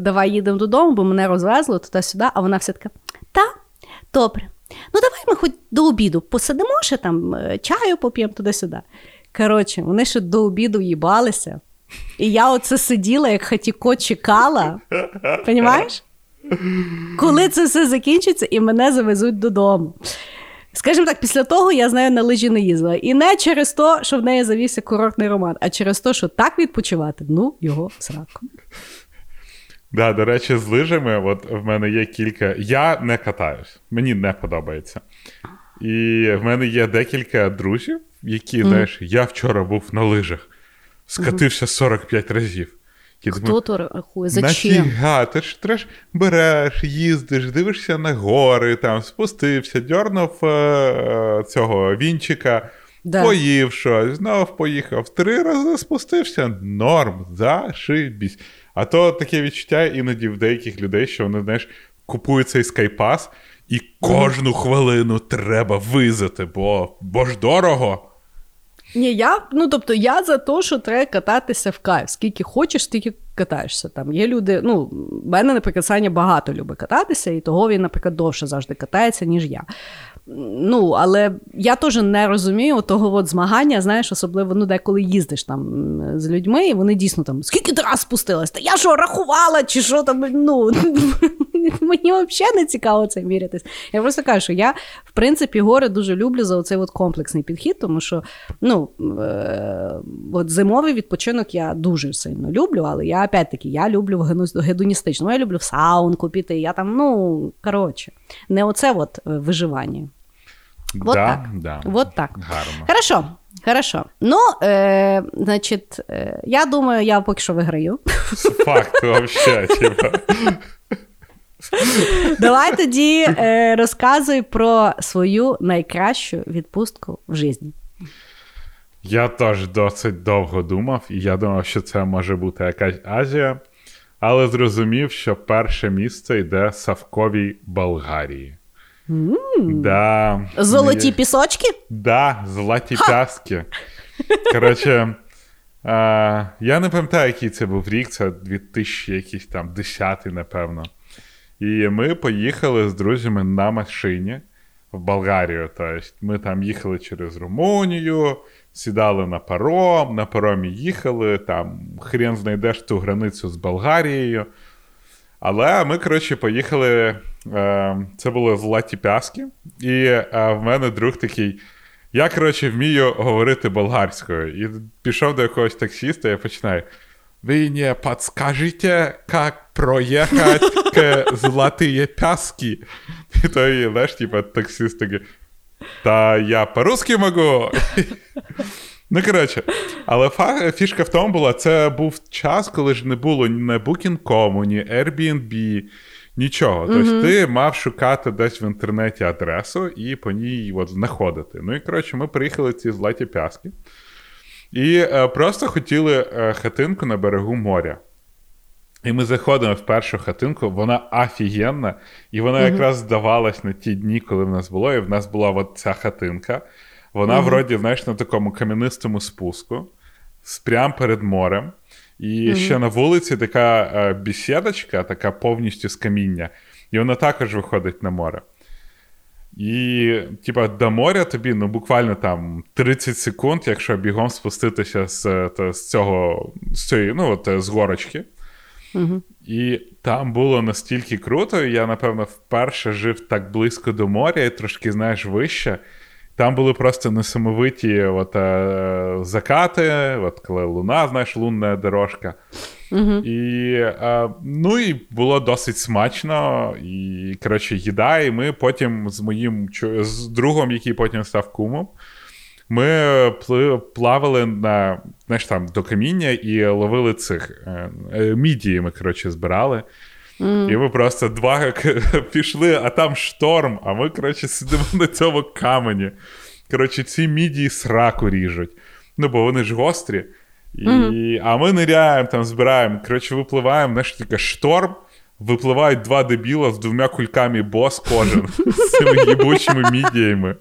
давай їдемо додому, бо мене розвезло туди-сюди, а вона все така: та, добре. Ну, давай ми хоч до обіду посидимо, ще там е, чаю поп'ємо туди-сюди. Коротше, вони ще до обіду їбалися. І я оце сиділа, як хатіко чекала. Понімаєш? Коли це все закінчиться, і мене завезуть додому. Скажімо так, після того я з нею на лижі не їздила. І не через те, що в неї завівся курортний роман, а через те, що так відпочивати, ну, його сраку. Да, до речі, з лижами, от в мене є кілька. Я не катаюсь, мені не подобається. І в мене є декілька друзів, які, mm. знаєш, я вчора був на лижах, скатився 45 разів. Я Хто думаю, то рахує? Зачем? Нафіга, ти ж треш береш, їздиш, дивишся на гори, там, спустився, дьорнув е- цього вінчика, да. поїв щось, знов поїхав. Три рази спустився. Норм, зашибісь. А то таке відчуття іноді в деяких людей, що вони, знаєш, купують цей скайпас, і кожну хвилину треба визати, бо, бо ж дорого. Ні, я ну тобто я за те, що треба кататися в кайф. Скільки хочеш, стільки катаєшся. Там є люди. Ну, мене, наприклад, Саня багато любить кататися, і того він, наприклад, довше завжди катається, ніж я. Ну, але я теж не розумію того от змагання, знаєш, особливо ну, деколи їздиш там з людьми, і вони дійсно там скільки ти раз спустилась? Та я що рахувала, чи що там? Ну мені взагалі не цікаво це мірятись. Я просто кажу, що я, в принципі, гори дуже люблю за оцей от комплексний підхід, тому що ну, е- от зимовий відпочинок я дуже сильно люблю, але я опять-таки я люблю гедоністично. Я люблю в саунку піти. Я там, ну коротше, не оце от виживання. Вот да, так. Да. Вот так. Гарно. Хорошо. Хорошо. Ну, е, значить, е, я думаю, я поки що виграю. Факт, типа. Давай тоді е, розказуй про свою найкращу відпустку в житті. Я теж досить довго думав, і я думав, що це може бути якась Азія, але зрозумів, що перше місце йде Савковій Болгарії. Mm. Да. Золоті пісочки? Да, золоті пяски. Коротше, а, я не пам'ятаю, який це був рік, це 2010, напевно. І ми поїхали з друзями на машині в Болгарію. Тобто ми там їхали через Румунію, сідали на паром, на паромі їхали, там хрен знайдеш ту границю з Болгарією. Але ми, коротше, поїхали. Е, це були златі пяски, і е, в мене друг такий. Я, коротше, вмію говорити болгарською. І пішов до якогось таксіста, я починаю. Ви не підскажете, як проїхати к золотые пяски? І той, знаєш, типа, таксист такий. Та я по-русски можу. Ну, коротше, але фішка в тому була, це був час, коли ж не було ні Booking.com, ні Airbnb, нічого. Тобто mm-hmm. ти мав шукати десь в інтернеті адресу і по ній от, знаходити. Ну і коротше, ми приїхали ці златі пяски і е, просто хотіли е, хатинку на берегу моря. І ми заходимо в першу хатинку, вона офігенна, і вона mm-hmm. якраз здавалась на ті дні, коли в нас було, і в нас була от ця хатинка. Вона, mm-hmm. вроді, знаєш, на такому кам'янистому спуску, прямо перед морем. І mm-hmm. ще на вулиці така е, бісідочка, така повністю з каміння, і вона також виходить на море. І, типа, до моря тобі ну, буквально там 30 секунд, якщо бігом спуститися з то, з цього, з цієї, ну, от, з горочки. Угу. І там було настільки круто, я, напевно, вперше жив так близько до моря і трошки, знаєш, вище. Там були просто несамовиті от, е, закати, от коли луна, знаєш, лунна дорожка. Uh-huh. І е, ну, і було досить смачно. І, коротше, їда, і ми потім з моїм з другом, який потім став кумом, ми плавали на знаєш, там, до каміння і ловили цих е, е, мідії. Ми коротше, збирали. Mm. І ми просто два пішли, а там шторм, а ми, коротше, сидимо на цьому камені. Коротше, ці мідії сраку ріжуть. Ну, бо вони ж гострі. І... Mm-hmm. А ми ниряємо, там збираємо. Коротше, випливаємо, знаєш, таке шторм. Випливають два дебіла з двома кульками бос кожен з цими їбучими мідіями.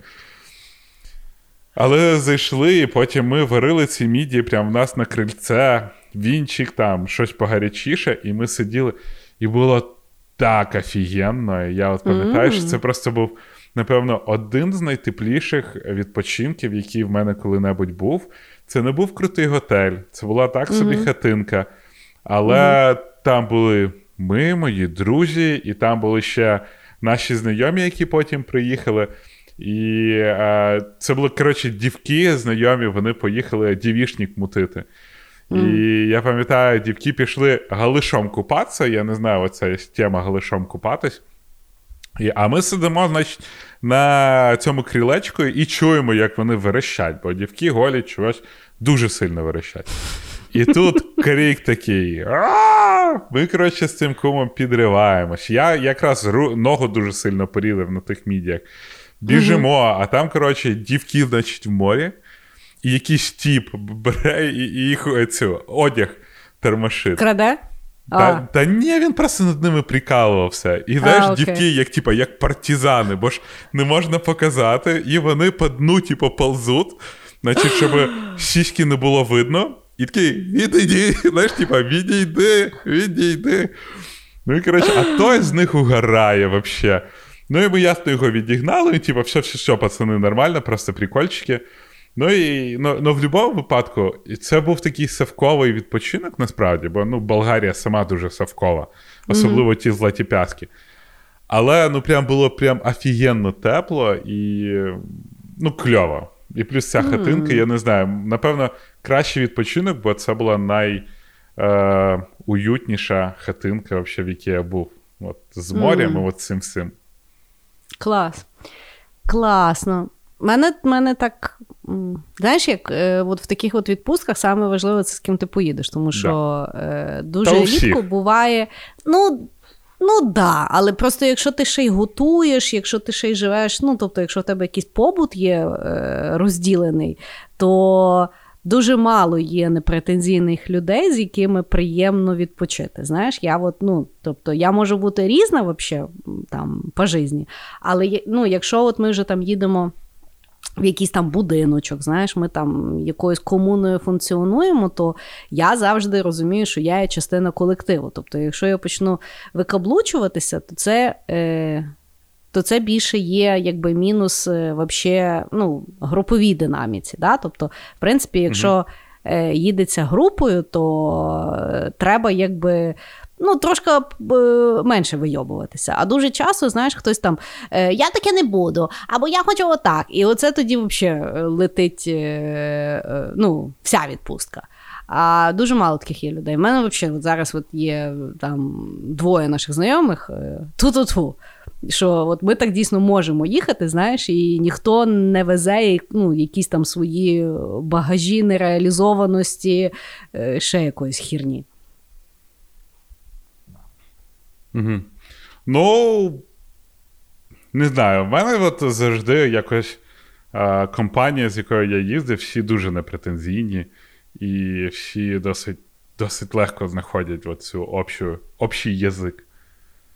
Але зайшли, і потім ми варили ці мідії прямо в нас на крильце, вінчик, там, щось погарячіше, і ми сиділи. І було так офігенно. Я от пам'ятаю, mm. що це просто був, напевно, один з найтепліших відпочинків, який в мене коли-небудь був. Це не був крутий готель, це була так собі mm-hmm. хатинка. Але mm-hmm. там були ми, мої друзі, і там були ще наші знайомі, які потім приїхали. І е, це були, коротше, дівки знайомі, вони поїхали дівішник мутити. Mm. І я пам'ятаю, дівки пішли галишом купатися. Я не знаю, оця тема галишом купатись. І, А ми сидимо, значить, на цьому крілечку і чуємо, як вони верещать, бо дівки голі чогось дуже сильно верещать. І тут крик такий. Ми, коротше, з цим кумом підриваємось. Я якраз ногу дуже сильно порізав на тих мідіях. Біжимо, а там, коротше, дівки, значить, в морі, і якийсь тіп бере і, і їх цю, одяг термошит. Краде? Та та ні, він просто над ними прикалувався. І знаєш, а, дівки, як типа, як партизани, бо ж не можна показати, і вони по дну, типу, ползуть, значить, щоб сіськи не було видно. І такий, відійди, знаєш, типа, відійди, відійди. Ну і коротше, а той з них угорає взагалі. Ну і ми ясно його відігнали, і типу, все, все, все, пацани, нормально, просто прикольчики. Ну і ну, ну, в будь-якому випадку, це був такий савковий відпочинок, насправді, бо ну, Болгарія сама дуже савкова, особливо mm-hmm. ті златі пяски. Але ну, прям було прям офігенно тепло і ну, кльово. І плюс ця хатинка, mm-hmm. я не знаю, напевно, кращий відпочинок, бо це була найуютніша е, хатинка, в якій я був. От, З морем mm-hmm. і от цим всім. Клас. Класно. Мене мене так. Знаєш, як е, от в таких от відпустках саме важливо це з ким ти поїдеш, тому що да. е, дуже Та рідко буває. Ну, ну да, але просто якщо ти ще й готуєш, якщо ти ще й живеш, ну тобто, якщо в тебе якийсь побут є е, розділений, то дуже мало є непретензійних людей, з якими приємно відпочити. Знаєш, я от, ну, тобто я можу бути різна вообще, там, по житті, але ну, якщо от ми вже там їдемо. В якийсь там будиночок, знаєш, ми там якоюсь комуною функціонуємо, то я завжди розумію, що я є частина колективу. Тобто, якщо я почну викаблучуватися, то це е, то це більше є якби мінус е, вообще, ну, груповій динаміці. Да? Тобто, в принципі, якщо е, їдеться групою, то е, треба якби. Ну, трошки менше вийобуватися. А дуже часто, знаєш, хтось там я таке не буду, або я хочу отак. І оце тоді взагалі летить ну, вся відпустка. А дуже мало таких є людей. У мене взагалі от зараз от є там двоє наших знайомих. Ту-ту-ту що от ми так дійсно можемо їхати, знаєш, і ніхто не везе ну, якісь там свої багажі нереалізованості, е, ще якоїсь хірні. Угу. Ну, не знаю, в мене от завжди якось а, компанія, з якою я їздив, всі дуже непретензійні, і всі досить досить легко знаходять цю общу, общий язик.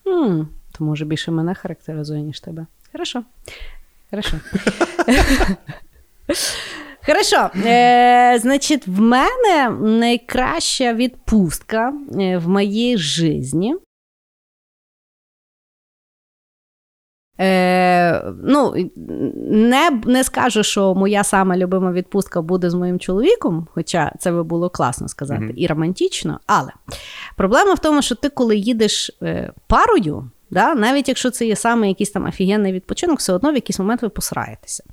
Mm. То може більше мене характеризує, ніж тебе. Хорошо. Хорошо. Хорошо. Е, Значить, в мене найкраща відпустка е, в моїй житті. Е, ну, Не не скажу, що моя сама любима відпустка буде з моїм чоловіком, хоча це би було класно сказати, mm-hmm. і романтично. Але проблема в тому, що ти, коли їдеш е, парою, Да? Навіть якщо це є саме якийсь там офігенний відпочинок, все одно в якийсь момент ви посраєтеся.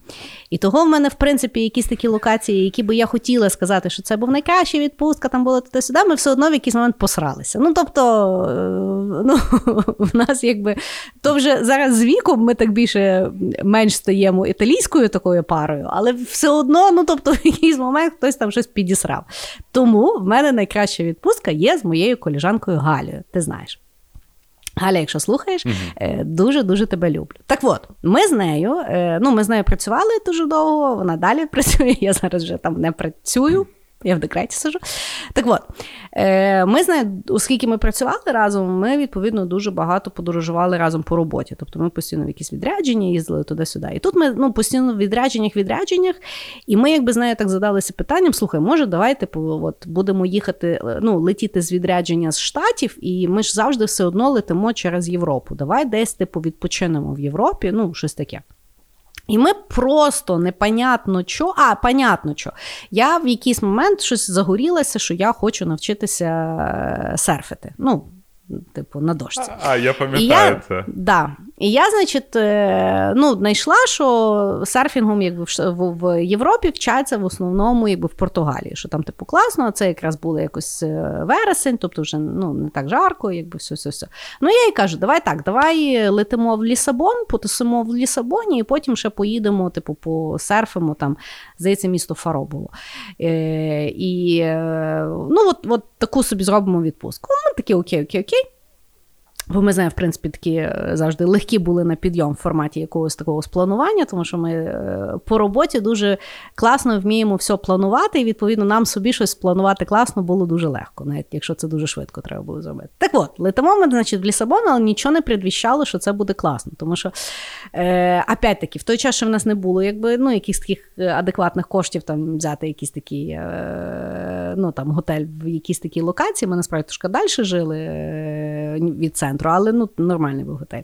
І того в мене, в принципі, якісь такі локації, які би я хотіла сказати, що це був найкраща відпустка, там було туди-сюди, ми все одно в якийсь момент посралися. Ну, тобто, е, ну, в нас якби то вже зараз з віком ми так більше менш стаємо італійською такою парою, але все одно, ну тобто, в якийсь момент хтось там щось підісрав. Тому в мене найкраща відпустка є з моєю коліжанкою Галією. Ти знаєш. Галя, якщо слухаєш, дуже дуже тебе люблю. Так от, ми з нею, е, ну ми з нею працювали дуже довго. Вона далі працює. Я зараз вже там не працюю. Я в декреті сижу. Так от, е, ми з нею, оскільки ми працювали разом, ми відповідно дуже багато подорожували разом по роботі. Тобто ми постійно в якісь відрядження їздили туди-сюди. І тут ми ну, постійно в відрядженнях, відрядженнях, і ми, якби з нею так задалися питанням: слухай, може, давай типу, от, будемо їхати, ну, летіти з відрядження з штатів, і ми ж завжди все одно летимо через Європу. Давай десь типу відпочинемо в Європі, ну, щось таке. І ми просто непонятно що, а понятно що. Я в якийсь момент щось загорілася, що я хочу навчитися е, серфити. Ну, типу, на дошці. А, я пам'ятаю і це. Да. І я, значить, е, ну, знайшла, що серфінгом якби, в Європі вчаться в основному якби, в Португалії, що там, типу, класно, а це якраз було якось е, вересень, тобто вже ну, не так жарко, якби все-все-все. Ну, я їй кажу, давай так, давай летимо в Лісабон, потусимо в Лісабоні, і потім ще поїдемо, типу, посерфимо там, здається, місто Фаро було. Е, І ну, от, от таку собі зробимо відпустку. Ну, такі окей, окей, окей. Бо ми знаємо, в принципі, такі е, завжди легкі були на підйом в форматі якогось такого спланування, тому що ми е, по роботі дуже класно вміємо все планувати, і відповідно нам собі щось спланувати класно було дуже легко, навіть якщо це дуже швидко треба було зробити. Так от, летимо ми, значить, в Лісабон, але нічого не предвіщало, що це буде класно. Тому що, е, опять-таки, в той час, що в нас не було якби, ну, якихось таких е, адекватних коштів там взяти якийсь такий е, ну, там, готель в якійсь такій локації, ми насправді трошки далі жили е, від центру центру, але ну нормальний був готель.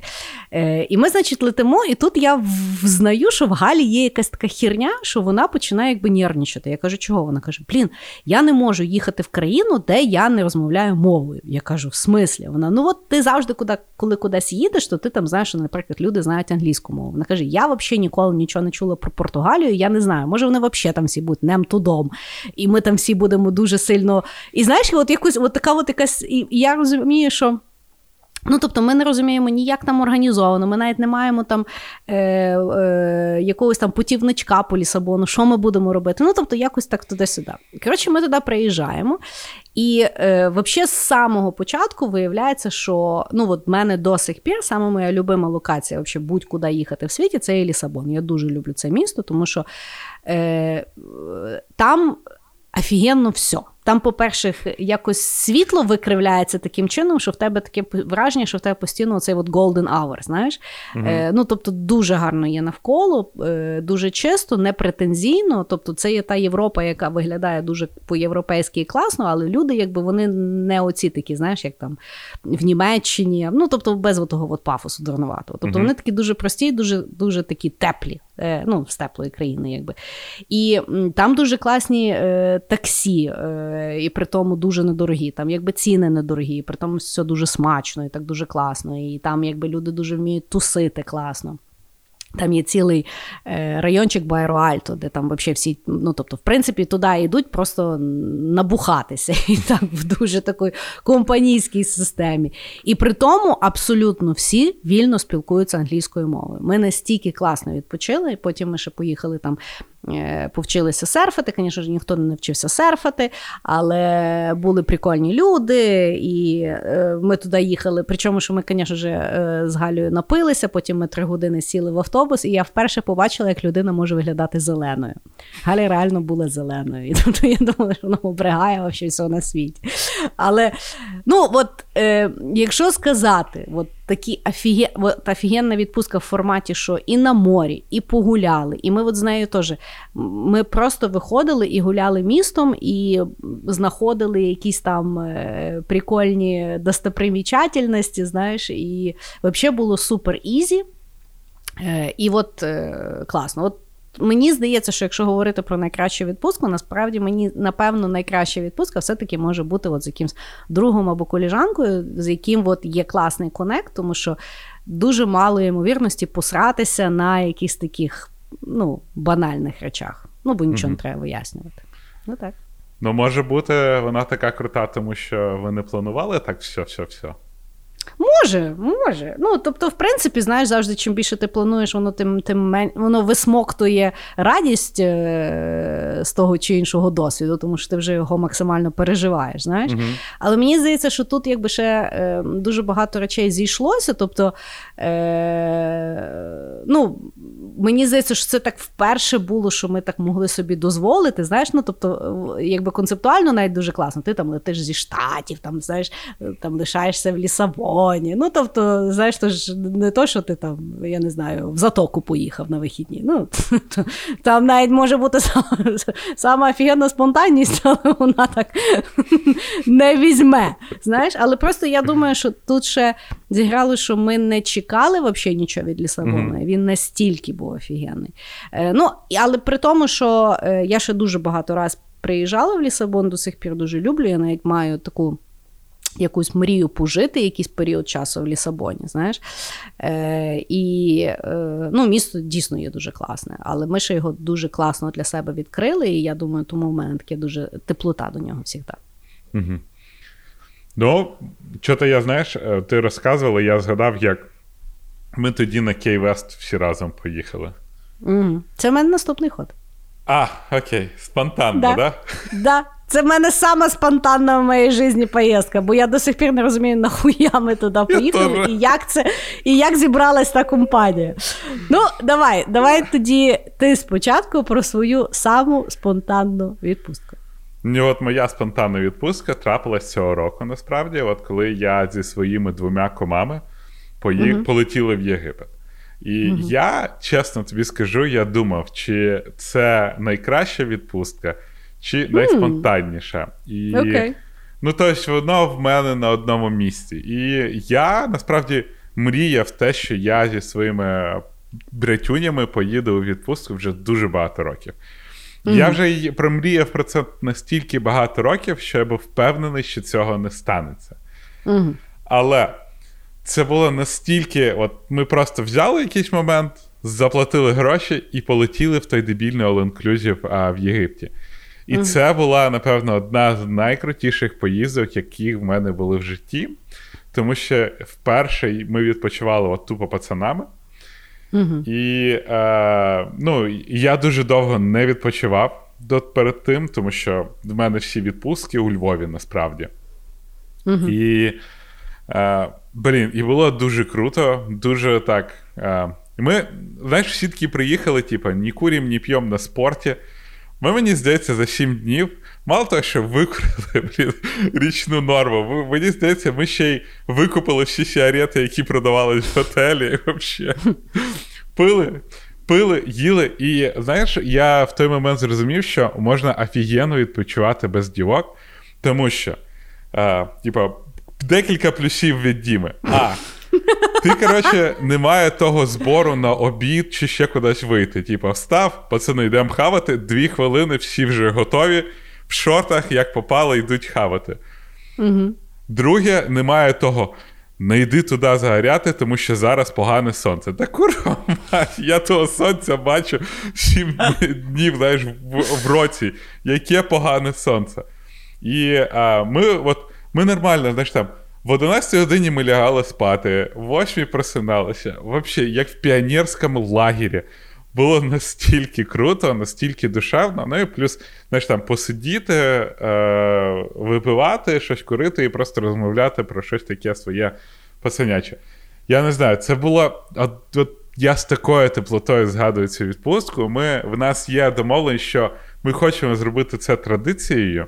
Е, І ми, значить, летимо, і тут я взнаю, що в Галі є якась така херня, що вона починає якби нервничати. Я кажу, чого? Вона каже: Блін, я не можу їхати в країну, де я не розмовляю мовою. Я кажу, в смислі? Вона ну от ти завжди, куди, коли кудись їдеш, то ти там знаєш, що, наприклад, люди знають англійську мову. Вона каже: Я взагалі ніколи нічого не чула про Португалію, я не знаю. Може, вони взагалі там всі будуть нем тудом, і ми там всі будемо дуже сильно. І знаєш, от якось от така от якась. І я розумію, що. Ну, тобто, ми не розуміємо ніяк там організовано, ми навіть не маємо там е, е, якогось там путівничка по Лісабону, що ми будемо робити. Ну, тобто, якось так туди-сюди. Коротше, ми туди приїжджаємо. І е, взагалі з самого початку виявляється, що ну, от мене до сих пір саме моя любима локація, взагалі, будь-куди їхати в світі, це є Лісабон. Я дуже люблю це місто, тому що е, там офігенно все. Там, по-перше, якось світло викривляється таким чином, що в тебе таке враження, що в тебе постійно цей от golden hour, знаєш? Mm-hmm. Е, Ну, тобто, дуже гарно є навколо, е, дуже чисто, не претензійно. Тобто, це є та Європа, яка виглядає дуже по-європейськи і класно, але люди, якби вони не оці такі, знаєш, як там в Німеччині, ну тобто без того от пафосу дурноватого. Тобто mm-hmm. вони такі дуже прості, дуже дуже такі теплі. Е, ну, з теплої країни, якби. І там дуже класні е, таксі, е, і при тому дуже недорогі. Там якби ціни недорогі, при тому все дуже смачно і так дуже класно. І там якби люди дуже вміють тусити класно. Там є цілий е, райончик Байро-Альто, де там вообще всі, ну тобто, в принципі, туди йдуть просто набухатися і так в дуже такій компанійській системі. І при тому абсолютно всі вільно спілкуються англійською мовою. Ми настільки класно відпочили, і потім ми ще поїхали там повчилися серфити. Звісно ж, ніхто не навчився серфити, але були прикольні люди, і е, ми туди їхали. Причому, що ми, звісно ж, е, з Галею напилися, потім ми три години сіли в автобус, і я вперше побачила, як людина може виглядати зеленою. Галя реально була зеленою. І тобто я думала, що вона обригає все на світі. Але ну, от, е, якщо сказати, от такі офіє... от, офігенна відпустка в форматі, що і на морі, і погуляли. І ми от з нею теж ми просто виходили і гуляли містом, і знаходили якісь там е, прикольні достопримічательності, знаєш, і взагалі було супер easy. Е, і от е, класно. От мені здається, що якщо говорити про найкращу відпустку, насправді мені напевно найкраща відпустка все-таки може бути от з якимсь другом або колєжанкою, з яким от є класний конект, тому що дуже мало ймовірності посратися на якихось таких ну, банальних речах. Ну, бо нічого mm не треба вияснювати. Ну так. Ну, може бути, вона така крута, тому що ви не планували так все, все, все. Може, може. Ну, тобто, в принципі, знаєш, завжди, чим більше ти плануєш, воно тим тим мен... воно висмоктує радість е... з того чи іншого досвіду, тому що ти вже його максимально переживаєш. знаєш. Угу. Але мені здається, що тут якби ще е... дуже багато речей зійшлося. Тобто, е... ну, мені здається, що це так вперше було, що ми так могли собі дозволити. Знаєш, ну тобто, якби концептуально навіть дуже класно. Ти там летиш зі штатів, там знаєш, там лишаєшся в Лісабоні. Ну тобто, знаєш, то ж не то, що ти там, я не знаю, в затоку поїхав на вихідні. Ну там навіть може бути сама офігенна спонтанність, але вона так не візьме. Знаєш, але просто я думаю, що тут ще зіграло, що ми не чекали взагалі нічого від Лісабона. Він настільки був офігенний. Е, ну, Але при тому, що е, я ще дуже багато раз приїжджала в Лісабон, до сих пір дуже люблю. Я навіть маю таку. Якусь мрію пожити якийсь період часу в Лісабоні, знаєш. Е, І е, ну, місто дійсно є дуже класне, але ми ще його дуже класно для себе відкрили, і я думаю, тому в мене таке дуже теплота до нього завжди. Угу. Ну, що то я знаєш, е, ти розказувала, я згадав, як ми тоді на Кей Вест всі разом поїхали. Це в мене наступний ход. А, окей, спонтанно, да? Да? да. Це в мене сама спонтанна в моїй житті поїздка, бо я до сих пір не розумію, нахуя ми туди поїхали і як це, і як зібралась та компанія. Ну, давай, давай тоді ти спочатку про свою саму спонтанну відпустку. Ну, от моя спонтанна відпустка трапилась цього року, насправді, от коли я зі своїми двома комами пої... uh полетіли в Єгипет. І uh я, чесно тобі скажу, я думав, чи це найкраща відпустка, чи найспонтанніша. І, okay. Ну, тобто, воно в мене на одному місці. І я насправді мріяв те, що я зі своїми братюнями поїду у відпустку вже дуже багато років. Mm-hmm. Я вже промріяв про це настільки багато років, що я був впевнений, що цього не станеться. Mm-hmm. Але це було настільки, от ми просто взяли якийсь момент, заплатили гроші і полетіли в той дебільний all-inclusive в Єгипті. І mm-hmm. це була, напевно, одна з найкрутіших поїздок, які в мене були в житті. Тому що вперше ми відпочивали от тупо пацанами. Угу. І е, ну, я дуже довго не відпочивав до, перед тим, тому що в мене всі відпустки у Львові насправді. Угу. І е, блін, і було дуже круто, дуже так. Е, ми, знаєш, всі такі приїхали, типу, ні курім, ні п'ємо на спорті. Ми, мені здається, за 7 днів, мало того, що викурили блін, річну норму. Мені здається, ми ще й викупили всі сіарети, які продавались в готелі. Взагалі. Пили, пили, їли. І знаєш, я в той момент зрозумів, що можна офігенно відпочивати без дівок, тому що, е, типа, декілька плюсів від Діми. А. Ти, коротше, немає того збору на обід чи ще кудись вийти. Типа, встав, пацани, йдемо хавати, дві хвилини, всі вже готові, в шортах, як попало, йдуть хавати. Угу. Друге, немає того. Не йди туди загоряти, тому що зараз погане сонце. Та курва, я того сонця бачу сім днів знаєш, в, в році. Яке погане сонце. І а, ми от, ми нормально, знаєш там. В 11 годині ми лягали спати, в 8 просиналися. Взагалі, як в піонерському лагері. Було настільки круто, настільки душевно. Ну і плюс, знаєш, там посидіти, е, випивати, щось курити і просто розмовляти про щось таке своє пацаняче. Я не знаю, це було. От, от Я з такою теплотою згадую цю відпустку. Ми, В нас є домовлення, що ми хочемо зробити це традицією.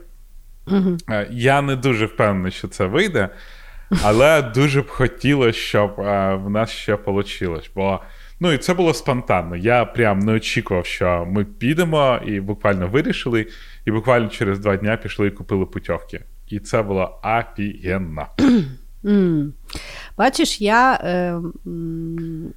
Uh-huh. Я не дуже впевнений, що це вийде. Але дуже б хотілося, щоб а, в нас ще вийшло. Бо ну і це було спонтанно. Я прям не очікував, що ми підемо, і буквально вирішили, і буквально через два дні пішли і купили путівки. І це було офігенно. Mm. Бачиш, я е, Е,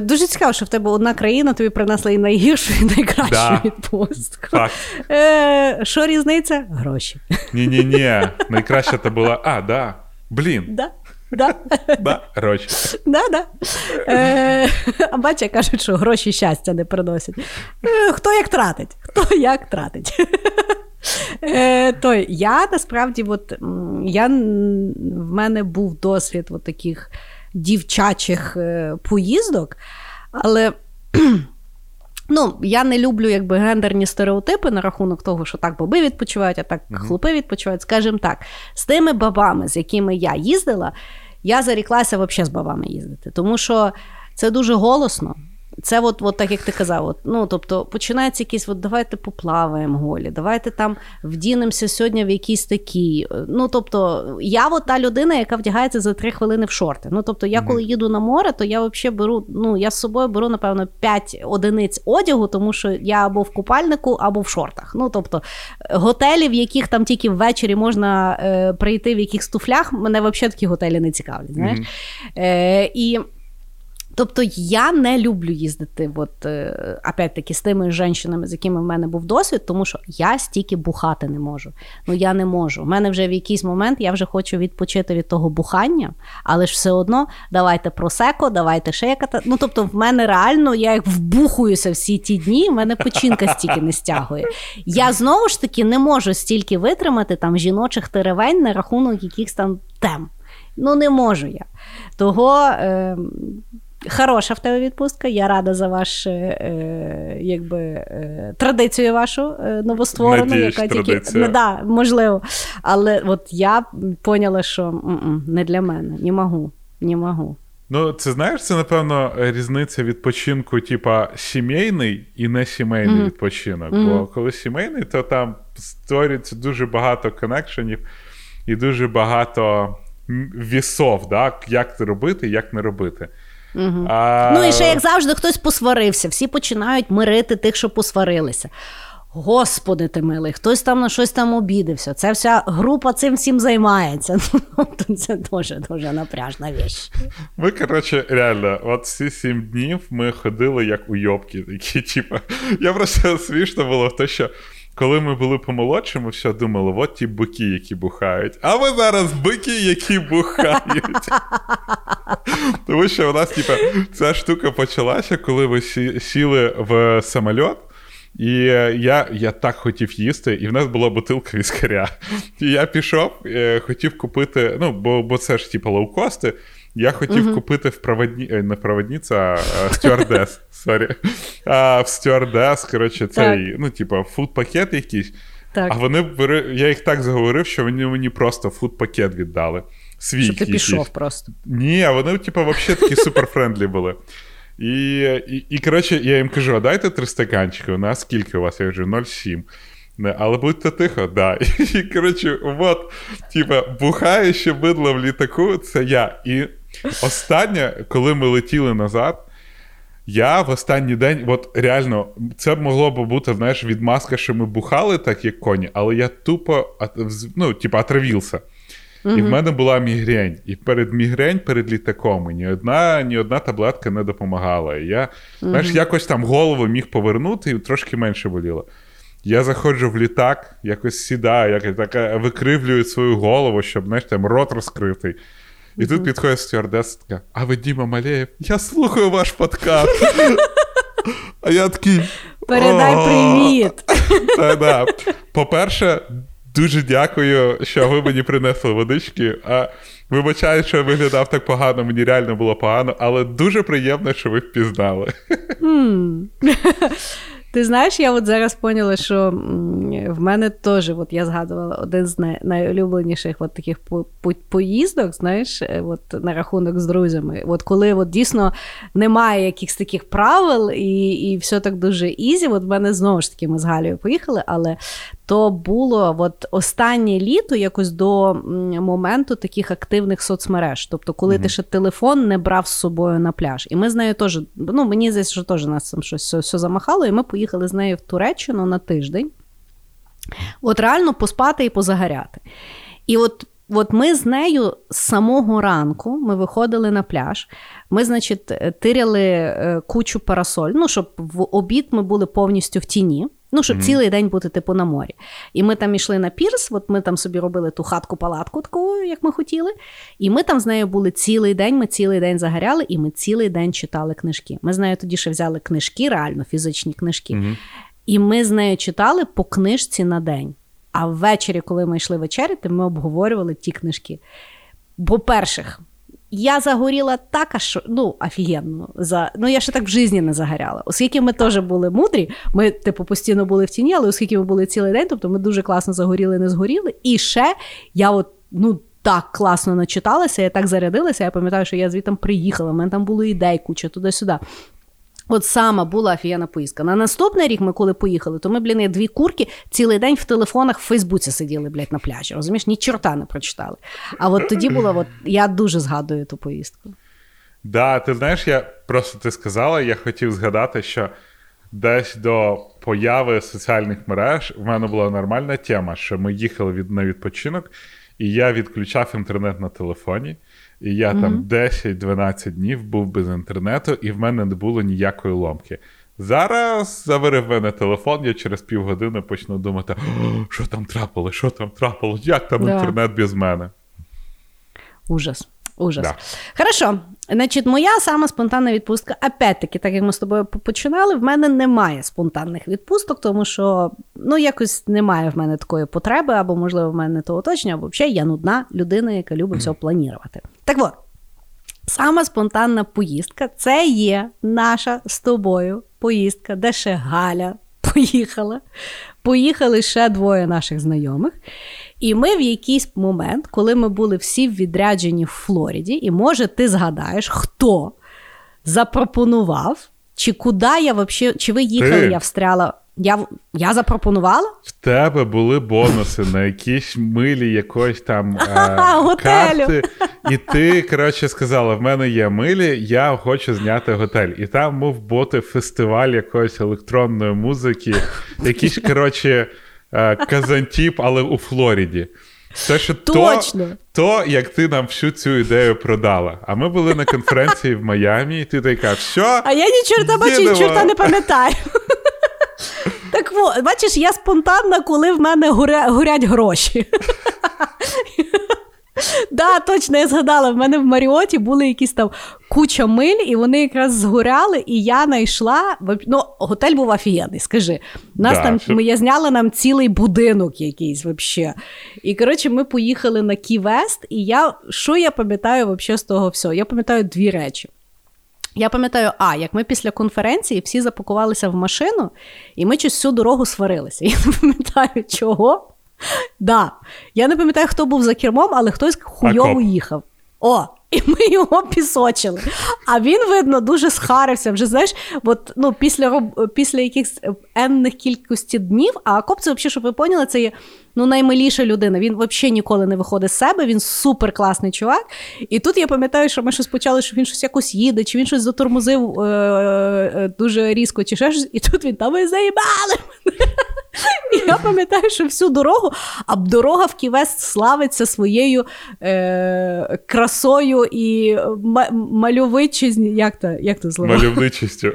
дуже цікаво, що в тебе одна країна тобі принесла і найгіршу, і найкращу да. відпустку. Так. Е, Що різниця? Гроші. Ні-ні, ні найкраща то була. А, да. Блін. Да. Да. Да, гроші. Да, да. Е, А бача, кажуть, що гроші щастя не приносять. Е, Хто як тратить? Хто як тратить? Е, той, Я насправді, от, я, в мене був досвід от таких дівчачих е, поїздок, але. Ну, я не люблю якби гендерні стереотипи на рахунок того, що так баби відпочивають, а так хлопи відпочивають. Скажімо так, з тими бабами, з якими я їздила, я заріклася взагалі з бабами їздити, тому що це дуже голосно. Це от, от так, як ти казав, от, ну, тобто починається якісь, от давайте поплаваємо голі, давайте там вдінемося сьогодні в якісь такі. Ну, тобто, я от та людина, яка вдягається за три хвилини в шорти. Ну, тобто, я коли їду на море, то я взагалі беру, ну, я з собою беру, напевно, 5 одиниць одягу, тому що я або в купальнику, або в шортах. Ну, тобто, готелі, в яких там тільки ввечері можна е, прийти в якихось туфлях, мене взагалі такі готелі не цікавлять. знаєш. Mm-hmm. Е, І Тобто я не люблю їздити, от, е, опять-таки, з тими жінками, з якими в мене був досвід, тому що я стільки бухати не можу. Ну я не можу. У мене вже в якийсь момент я вже хочу відпочити від того бухання, але ж все одно давайте просеко, давайте шекати. Ну тобто, в мене реально я як вбухуюся всі ті дні, в мене печінка стільки не стягує. Я знову ж таки не можу стільки витримати там жіночих теревень на рахунок якихось там тем. Ну не можу я. Того. Е, Хороша в тебе відпустка. Я рада за ваш, е, якби, е, традицію вашу е, новостворену, Надіюсь, яка тільки не да, можливо. Але от я поняла, що м-м, не для мене, не можу, не можу. Ну, це знаєш, це напевно різниця відпочинку, типа сімейний і не сімейний mm-hmm. відпочинок. Mm-hmm. Бо коли сімейний, то там створюється дуже багато коннекшенів і дуже багато вісов, да? як це робити, як не робити. Угу. А... Ну і ще, як завжди, хтось посварився. Всі починають мирити тих, що посварилися. Господи ти милий, хтось там на щось там обідився. Це вся група цим всім займається. Ну, це дуже дуже напряжна віч. Ми, коротше, реально, от ці сім днів ми ходили як уйобки. Такі, типу, я просто смішно було в те, що коли ми були помолодші, ми все думали, от ті бики, які бухають. А ви зараз бики, які бухають. Тому що у нас, типа, ця штука почалася, коли ви сіли в самольот. І я я так хотів їсти, і в нас була бутилка віскаря. І я пішов, е, хотів купити, ну, бо бо це ж типу лоукости. Я хотів uh купити в проводні... Не проводниця, а стюардес. Сорі. А в стюардес, коротше, цей, так. ну, типу, фуд-пакет якийсь. Так. А вони я їх так заговорив, що вони мені просто фуд-пакет віддали. Свій Щоб ти пішов просто. Ні, а вони, типу, взагалі такі super friendly були. І, і, і, коротше, я їм кажу: а дайте три стаканчики. У нас скільки у вас? Я кажу, 0,7. Але будьте тихо, да. І коротше, от, типа, бухаюче бидло в літаку, це я. І останнє, коли ми летіли назад, я в останній день, от реально, це могло б бути, знаєш, відмазка, що ми бухали, так як коні, але я тупо ну, типу, отравився. Угу. І в мене була мігрень. І перед мігрень, перед літаком ні одна ні одна таблетка не допомагала. І я угу. знаєш, якось там голову міг повернути і трошки менше боліло. Я заходжу в літак, якось сідаю, як так викривлюю свою голову, щоб знаєш, там рот розкритий. І тут підходить стюардеса така, а ви Діма Малеєв, я слухаю ваш подкаст. А я такий. Передай привіт. По-перше, дуже дякую, що ви мені принесли водички. А Вибачаю, що я виглядав так погано, мені реально було погано, але дуже приємно, що ви впізнали. Ти знаєш, я от зараз поняла, що в мене теж, от я згадувала, один з найулюбленіших от таких по- по- поїздок, знаєш, е, от на рахунок з друзями. От коли от дійсно немає якихось таких правил і і все так дуже easy. От в мене знову ж таки ми з Галею поїхали, але то було от останнє літо якось до моменту таких активних соцмереж. Тобто, коли mm-hmm. ти ще телефон не брав з собою на пляж. І ми з нею теж, ну мені здається, що теж нас там щось все замахало, і ми поїхали з нею в Туреччину на тиждень. От реально поспати і позагоряти. І от от ми з нею з самого ранку ми виходили на пляж. Ми, значить, тиряли е, кучу парасоль, ну, щоб в обід ми були повністю в тіні. Ну, щоб mm-hmm. цілий день бути типу на морі. І ми там йшли на пірс, от ми там собі робили ту хатку-палатку, таку, як ми хотіли. І ми там з нею були цілий день, ми цілий день загоряли, і ми цілий день читали книжки. Ми з нею тоді ще взяли книжки, реально фізичні книжки. Mm-hmm. І ми з нею читали по книжці на день. А ввечері, коли ми йшли вечеряти, ми обговорювали ті книжки. Бо перших. Я загоріла так, аж ну, офігенно. За... Ну, я ще так в житті не загоряла. Оскільки ми теж були мудрі, ми, типу, постійно були в тіні, але оскільки ми були цілий день, тобто ми дуже класно загоріли, не згоріли. І ще я от, ну, так класно начиталася, я так зарядилася. Я пам'ятаю, що я звідти приїхала, в мене там було ідей, куча туди-сюди. От сама була офігенна поїздка. На наступний рік ми коли поїхали, то ми, блін, дві курки цілий день в телефонах в Фейсбуці сиділи, блядь, на пляжі. Розумієш, ні чорта не прочитали. А от тоді було, от, я дуже згадую ту поїздку. Да, ти знаєш, я просто ти сказала, я хотів згадати, що десь до появи соціальних мереж в мене була нормальна тема, що ми їхали від, на відпочинок, і я відключав інтернет на телефоні. І я mm-hmm. там 10-12 днів був без інтернету, і в мене не було ніякої ломки. Зараз заварив мене телефон, я через півгодини почну думати, що там трапило, що там трапило, як там да. інтернет без мене. Ужас. Ужас. Да. Хорошо. Значить, моя сама спонтанна відпустка. Опять-таки, так як ми з тобою починали, в мене немає спонтанних відпусток, тому що ну, якось немає в мене такої потреби, або, можливо, в мене не то оточення, або взагалі я нудна людина, яка любить все планувати. Так от, сама спонтанна поїздка це є наша з тобою поїздка, де ще Галя поїхала. Поїхали ще двоє наших знайомих. І ми в якийсь момент, коли ми були всі відряджені в Флориді, і може ти згадаєш, хто запропонував, чи куди я взагалі, чи ви їхали, ти? я встряла. Я я запропонувала? В тебе були бонуси на якійсь милі якоїсь там е, карти. І ти, коротше, сказала: в мене є милі, я хочу зняти готель. І там мав бути фестиваль якоїсь електронної музики, якийсь, коротше, казантіп, але у Флориді. Це що Точно. То, то, як ти нам всю цю ідею продала. А ми були на конференції в Майамі, і ти така, що? А я ні чорта бачу, ні чорта не пам'ятаю. Так бачиш, я спонтанна, коли в мене горя, горять гроші. Да, точно, я згадала, в мене в Маріоті були якісь там куча миль, і вони якраз згоряли, і я знайшла. Ну, готель був офігенний, скажи. Нас да, там, що... Я зняла нам цілий будинок якийсь взагалі. І коротше, ми поїхали на Кі-Вест, і я що я пам'ятаю вообще з того всього? Я пам'ятаю дві речі. Я пам'ятаю, а як ми після конференції всі запакувалися в машину, і ми щось всю дорогу сварилися. Я не пам'ятаю, чого. Да. Я не пам'ятаю, хто був за кермом, але хтось хуйово їхав. О, і ми його пісочили. А він, видно, дуже схарився. Вже знаєш, от, ну, після після якихось енних кількості днів, а коп це взагалі, щоб ви поняли, це є ну, наймиліша людина. Він взагалі ніколи не виходить з себе, він супер класний чувак. І тут я пам'ятаю, що ми щось почали, що він щось якось їде, чи він щось затормозив е- е- дуже різко, чи ще щось, і тут він там і заїбали мене. І я пам'ятаю, що всю дорогу, а дорога в Ківест славиться своєю е, красою і мальовичістю. Як то, як то слово? Мальовничістю.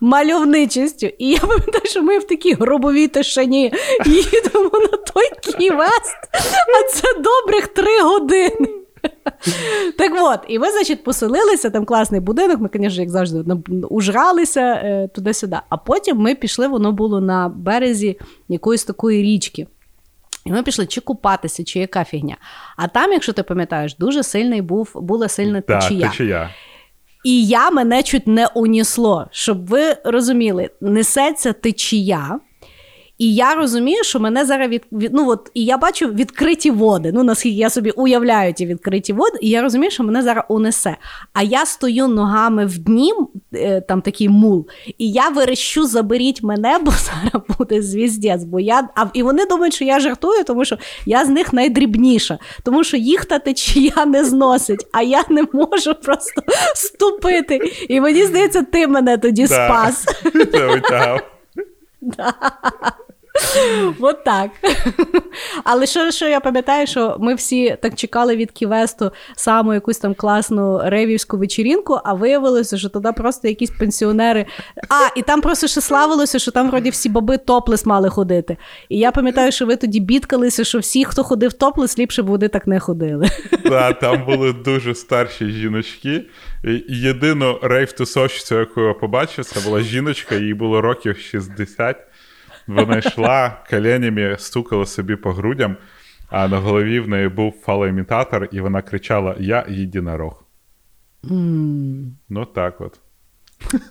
Мальовничістю. І я пам'ятаю, що ми в такій гробовій тишині їдемо на той Ківест, а це добрих три години. Так от, і ми, значить, поселилися, там класний будинок, ми, звісно, як завжди, ужралися е, туди-сюди. А потім ми пішли, воно було на березі якоїсь такої річки. І ми пішли чи купатися, чи яка фігня. А там, якщо ти пам'ятаєш, дуже сильний був, була сильна течія. Течія. І я мене чуть не унісло, щоб ви розуміли, несеться течія. І я розумію, що мене зараз від, від ну от і я бачу відкриті води. Ну наскільки я собі уявляю ті відкриті води, і я розумію, що мене зараз унесе. А я стою ногами в дні, е, там такий мул, і я верещу, заберіть мене, бо зараз буде звіздець. Бо я а і вони думають, що я жартую, тому що я з них найдрібніша, тому що їх та течія не зносить, а я не можу просто ступити. І мені здається, ти мене тоді спас. Це Да. От так. Але що що я пам'ятаю, що ми всі так чекали від Ківесту саму якусь там класну ревівську вечірінку, а виявилося, що туди просто якісь пенсіонери. А, і там просто ще славилося, що там вроді всі баби топлес мали ходити. І я пам'ятаю, що ви тоді бідкалися, що всі, хто ходив топлес, ліпше б вони так не ходили. Так, там були дуже старші жіночки. Єдину рейв-тусовщицю, яку я побачив, це була жіночка, їй було років 60. Вона йшла коленями, стукала собі по грудям, а на голові в неї був фалоімітатор, і вона кричала: Я єдинорог. Mm. Ну так от.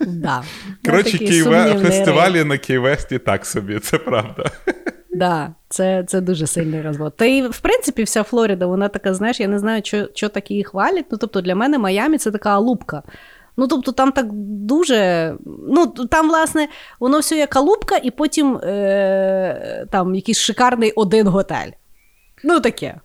Да. Коротше, Києве... фестивалі на Києвесті так собі, це правда. Да, це це дуже сильний розвод. Та і в принципі вся Флорида, вона така, знаєш, я не знаю, що що так її хвалять. Ну, тобто для мене Майамі це така лупка. Ну, тобто, там так дуже. Ну, там, власне, воно все як алупка, і потім е- там якийсь шикарний один готель. Ну, таке.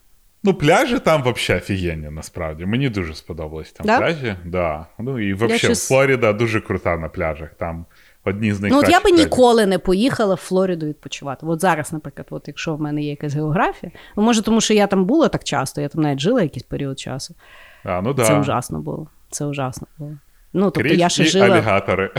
Ну, пляжі там взагалі офігенні, насправді. Мені дуже сподобались там да? пляжі. Да. Ну і взагалі щось... Флорида дуже крута на пляжах. Там одні з найкращих. Ну, от я би ніколи не поїхала в Флориду відпочивати. От зараз, наприклад, от якщо в мене є якась географія, ну, може, тому що я там була так часто, я там навіть жила якийсь період часу. А, ну да. Це ужасно було. Це ужасно було. Ну, тобто Крізь я ще жила... алігатори.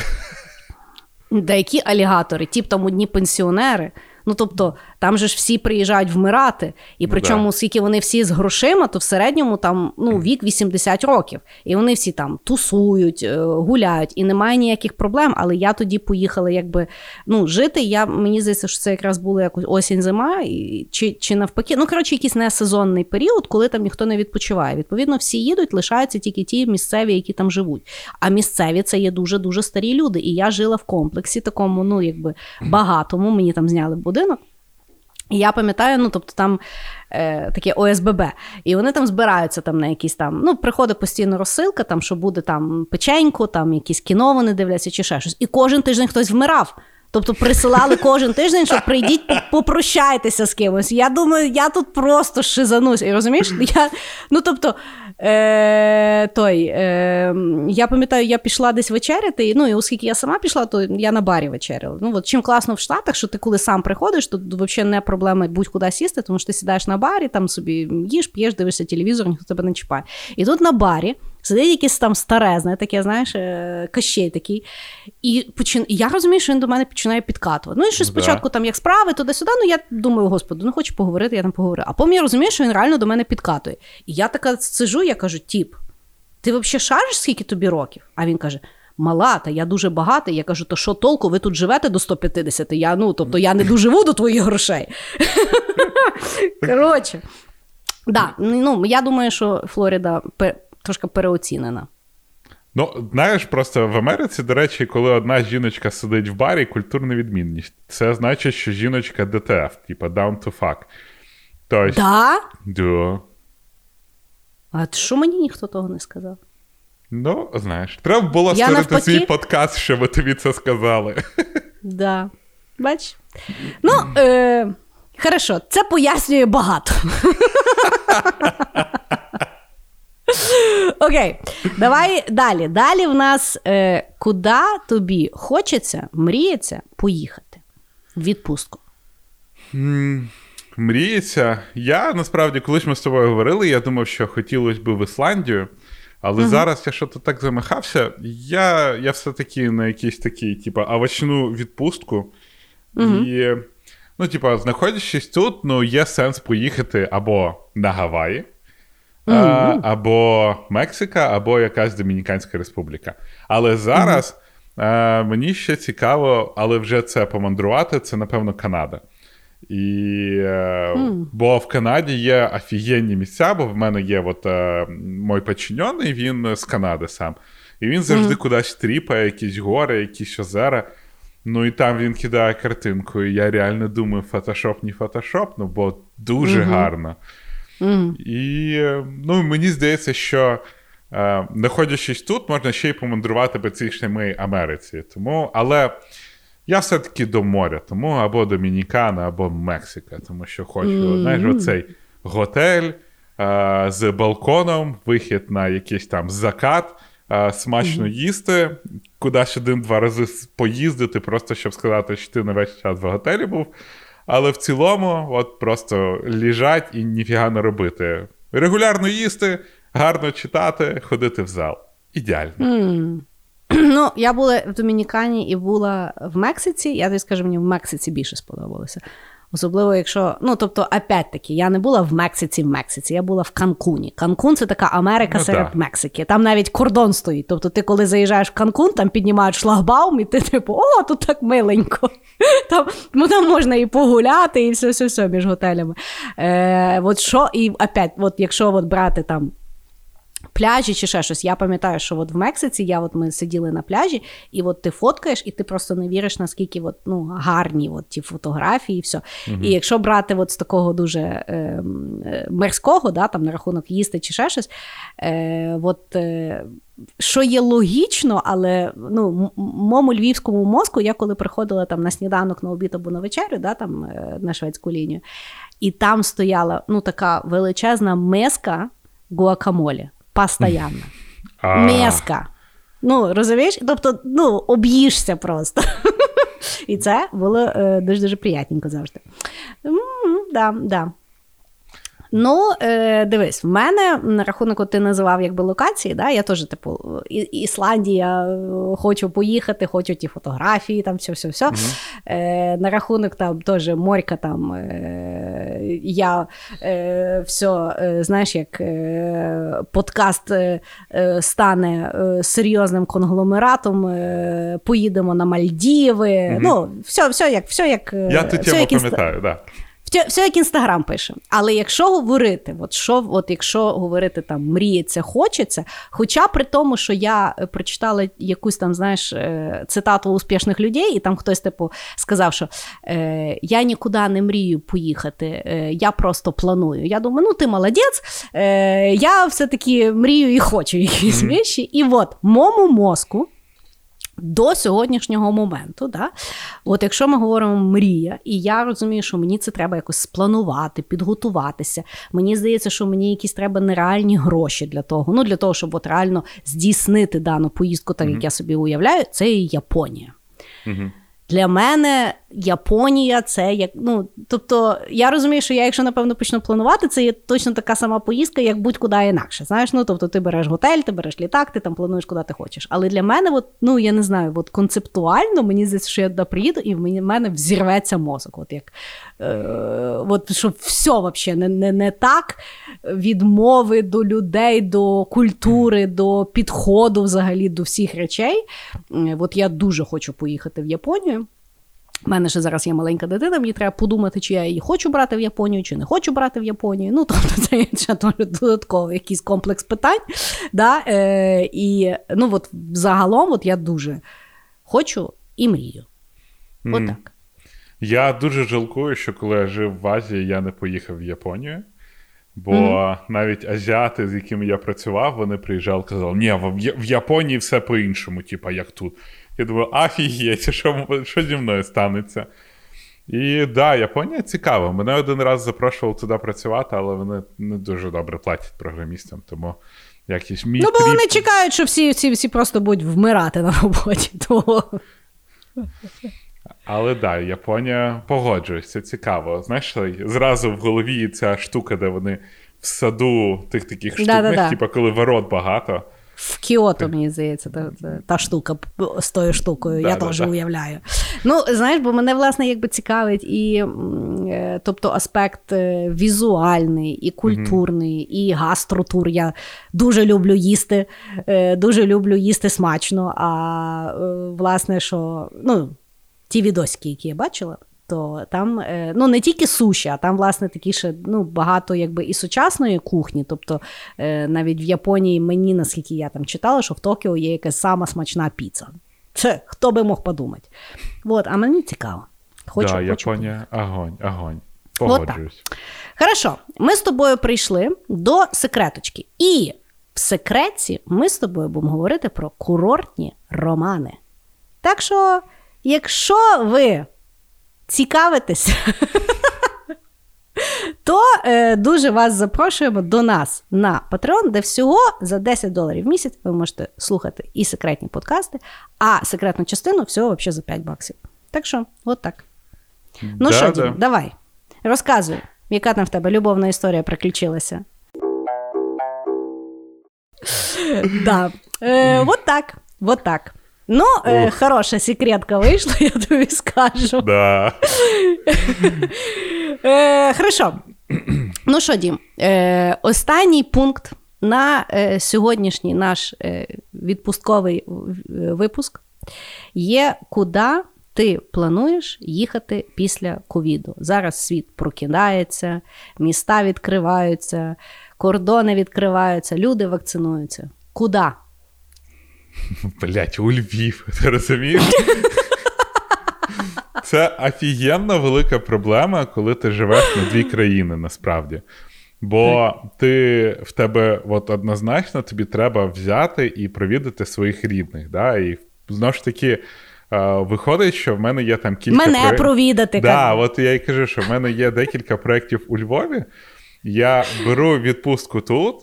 Деякі алігатори, ті там одні пенсіонери. Ну тобто, там же ж всі приїжджають вмирати, і ну причому, оскільки вони всі з грошима, то в середньому там ну, вік 80 років. І вони всі там тусують, е, гуляють, і немає ніяких проблем. Але я тоді поїхала, якби ну, жити. Я мені здається, що це якраз було якось осінь-зима, і, чи чи навпаки. Ну коротше, якийсь несезонний період, коли там ніхто не відпочиває. Відповідно, всі їдуть, лишаються тільки ті місцеві, які там живуть. А місцеві це є дуже дуже старі люди. І я жила в комплексі, такому, ну якби багатому. Мені там зняли будинок. І я пам'ятаю, ну тобто там е, таке ОСББ, і вони там збираються там на якісь там. Ну, приходить постійно розсилка, там що буде там печеньку, там якісь кіно вони дивляться чи ще щось. І кожен тиждень хтось вмирав. Тобто присилали кожен тиждень, що прийдіть, попрощайтеся з кимось. Я думаю, я тут просто шизанусь. І розумієш? Я, Ну тобто, е, той, е, я пам'ятаю, я пішла десь вечеряти, ну і оскільки я сама пішла, то я на барі вечеряла. Ну, от Чим класно в Штатах, що ти коли сам приходиш, то взагалі не проблема будь-куди сісти, тому що ти сідаєш на барі, там собі їш, п'єш, дивишся телевізор, ніхто тебе не чіпає. І тут на барі. Сидить якийсь там старезне, таке, знаєш, е, кащей такий. І почин... я розумію, що він до мене починає підкатувати. Ну і що спочатку там як справи, туди-сюди. Ну я думаю, господи, ну хочу поговорити, я там поговорю. А потім я розумію, що він реально до мене підкатує. І я така сижу, я кажу: тіп, ти взагалі шариш, скільки тобі років? А він каже: Мала, та я дуже багатий. Я кажу, то що толку, ви тут живете до 150? Я, ну, тобто я не доживу до твоїх грошей. Коротше. Да, ну, Я думаю, що Флорида трошки переоцінена. Ну, знаєш, просто в Америці, до речі, коли одна жіночка сидить в барі, культурна відмінність. Це значить, що жіночка DTF, типа down to fuck. Тож, да? Да. А що мені ніхто того не сказав? Ну, знаєш, треба було створити навпаки... свій подкаст, щоб тобі це сказали. Да. Бач? Ну, е... хорошо, це пояснює багато. Окей, давай далі. Далі в нас е, куди тобі хочеться, мріється поїхати в відпустку? мріється. Я насправді, колись ми з тобою говорили, я думав, що хотілося б в Ісландію. Але зараз я що-то так замахався. Я я все-таки на якийсь такий, типу, овочну відпустку. І, ну, типу, знаходячись тут, ну, є сенс поїхати або на Гаваї, mm-hmm. або Мексика, або якась Домініканська Республіка. Але зараз mm-hmm. мені ще цікаво, але вже це помандрувати, це, напевно, Канада. І, mm. Бо в Канаді є офігенні місця, бо в мене є от, е, мой подчинений, він з Канади сам. І він завжди mm. кудись тріпає, якісь гори, якісь озера. Ну і там він кидає картинку. І я реально думаю, фотошоп, не фотошоп, ну бо дуже mm-hmm. гарно. Mm. І ну, мені здається, що е, знаходячись тут, можна ще й помандрувати безпечними Америці. Тому, Але я все-таки до моря, тому або Домінікана, або Мексика, тому що хочу mm. знаєш, оцей готель е, з балконом, вихід на якийсь там закат. Е, смачно їсти, кудись один-два рази поїздити, просто щоб сказати, що ти на весь час в готелі був. Але в цілому, от просто ліжать і ніфіга не робити. Регулярно їсти, гарно читати, ходити в зал. Ідеально. Mm. Ну, я була в Домінікані і була в Мексиці. Я тобі скажу, мені в Мексиці більше сподобалося. Особливо, якщо, ну тобто, опять-таки, я не була в Мексиці в Мексиці, я була в Канкуні. Канкун це така Америка ну, серед так. Мексики. Там навіть кордон стоїть. Тобто, ти, коли заїжджаєш в Канкун, там піднімають шлагбаум, і ти типу, о, тут так миленько. Там, ну, там можна і погуляти, і все все все між готелями. Е, От що, і опять, от якщо от брати там пляжі чи ще щось. Я пам'ятаю, що от в Мексиці я от ми сиділи на пляжі, і от ти фоткаєш, і ти просто не віриш, наскільки от, ну, гарні от ті фотографії, і все. Угу. І якщо брати от з такого дуже е, мирського, да, там на рахунок їсти чи ще щось, е, от, е, що є логічно, але ну, моєму львівському мозку, я коли приходила там на сніданок на обід або на вечерю, да, там, е, на шведську лінію, і там стояла ну, така величезна миска гуакамолі. Постоянно. Меска. Ну, розумієш? Тобто, ну, об'їшся просто. І це було е, дуже-дуже приятненько завжди. Да, да. Ну, е, дивись, в мене на рахунок, ти називав якби локації, да, я теж, типу, Ісландія, хочу поїхати, хочу ті фотографії, там все-все-все. Е, На рахунок там теж морька, там е, я е, все, знаєш, як е, подкаст е, стане серйозним конгломератом, е, поїдемо на Мальдіви. Mm-hmm. Ну, все, все як, все як. Я ту тему пам'ятаю, так. Да. Все як інстаграм пише. Але якщо говорити, от що, от якщо говорити там мріється, хочеться, хоча при тому, що я е, прочитала якусь там, знаєш, е, цитату успішних людей, і там хтось типу сказав, що е, я нікуди не мрію поїхати, е, я просто планую. Я думаю, ну ти молодець, е, я все-таки мрію і хочу якісь mm-hmm. речі. І от моєму мозку. До сьогоднішнього моменту, да? от якщо ми говоримо мрія, і я розумію, що мені це треба якось спланувати, підготуватися. Мені здається, що мені якісь треба нереальні гроші для того. Ну для того, щоб от реально здійснити дану поїздку, так як mm-hmm. я собі уявляю, це і Японія. Mm-hmm. Для мене Японія це як. ну, Тобто, я розумію, що я, якщо напевно почну планувати, це є точно така сама поїздка, як будь-куди інакше. Знаєш, ну тобто ти береш готель, ти береш літак, ти там плануєш, куди ти хочеш. Але для мене, от, ну я не знаю, от концептуально мені здається, що я туди приїду, і в мене взірветься мозок. От як от, що все взагалі не, не, не так від мови до людей, до культури, до підходу взагалі до всіх речей. От я дуже хочу поїхати в Японію. У мене ще зараз є маленька дитина, мені треба подумати, чи я її хочу брати в Японію, чи не хочу брати в Японію. Ну, тобто, це є ще додатковий якийсь комплекс питань. Да? Е, І ну, от загалом от я дуже хочу і мрію. Mm. Я дуже жалкую, що коли я жив в Азії, я не поїхав в Японію. Бо mm-hmm. навіть азіати, з якими я працював, вони приїжджали і казали, ні, в Японії все по-іншому, типа як тут. Я думаю, афігеть, що що зі мною станеться. І да, Японія цікава. Мене один раз запрошували туди працювати, але вони не дуже добре платять програмістам. Тому якийсь мій Ну, бо тріп... вони чекають, що всі всі, всі просто будуть вмирати на роботі. Того. Але да, Японія погоджується, цікаво. Знаєш, зразу в голові ця штука, де вони в саду тих таких штук, типу, коли ворот багато. В Кіото, мені здається, та, та штука з тою штукою, да, я да, теж да. уявляю. Ну, знаєш, бо мене, власне, якби цікавить і е, тобто аспект е, візуальний, і культурний, mm-hmm. і гастротур. Я дуже люблю їсти, е, дуже люблю їсти смачно. А власне, що ну, ті відосики, які я бачила то там е, ну не тільки суші, а там, власне, такі ще ну, багато якби і сучасної кухні. Тобто е, навіть в Японії мені, наскільки я там читала, що в Токіо є якась сама смачна піца. Це хто би мог подумати. От, а мені цікаво. Хочу, да, хочу Японія, огонь, огонь. Погоджуюсь. Хорошо, ми з тобою прийшли до секреточки. І в секреті ми з тобою будемо говорити про курортні романи. Так що, якщо ви цікавитесь, то е, дуже вас запрошуємо до нас на Patreon, де всього за 10 доларів в місяць ви можете слухати і секретні подкасти, а секретну частину всього взагалі за 5 баксів. Так що, от так. Ну що, Дім, давай, розказуй, яка там в тебе любовна історія приключилася? Да. Е, Вот так. Вот так. Ну, е, хороша секретка вийшла, я тобі скажу. Да. Е, Хорошо. Ну що, Дім, е, останній пункт на е, сьогоднішній наш е, відпустковий випуск є, куди ти плануєш їхати після ковіду. Зараз світ прокидається, міста відкриваються, кордони відкриваються, люди вакцинуються. Куди? Блять, у Львів, ти розумієш? Це офігенно велика проблема, коли ти живеш на дві країни насправді. Бо ти в тебе от однозначно тобі треба взяти і провідати своїх рідних. Да? І знову ж таки, виходить, що в мене є там кілька. Мене проєк... провідати. Да, От я й кажу, що в мене є декілька проєктів у Львові. Я беру відпустку тут.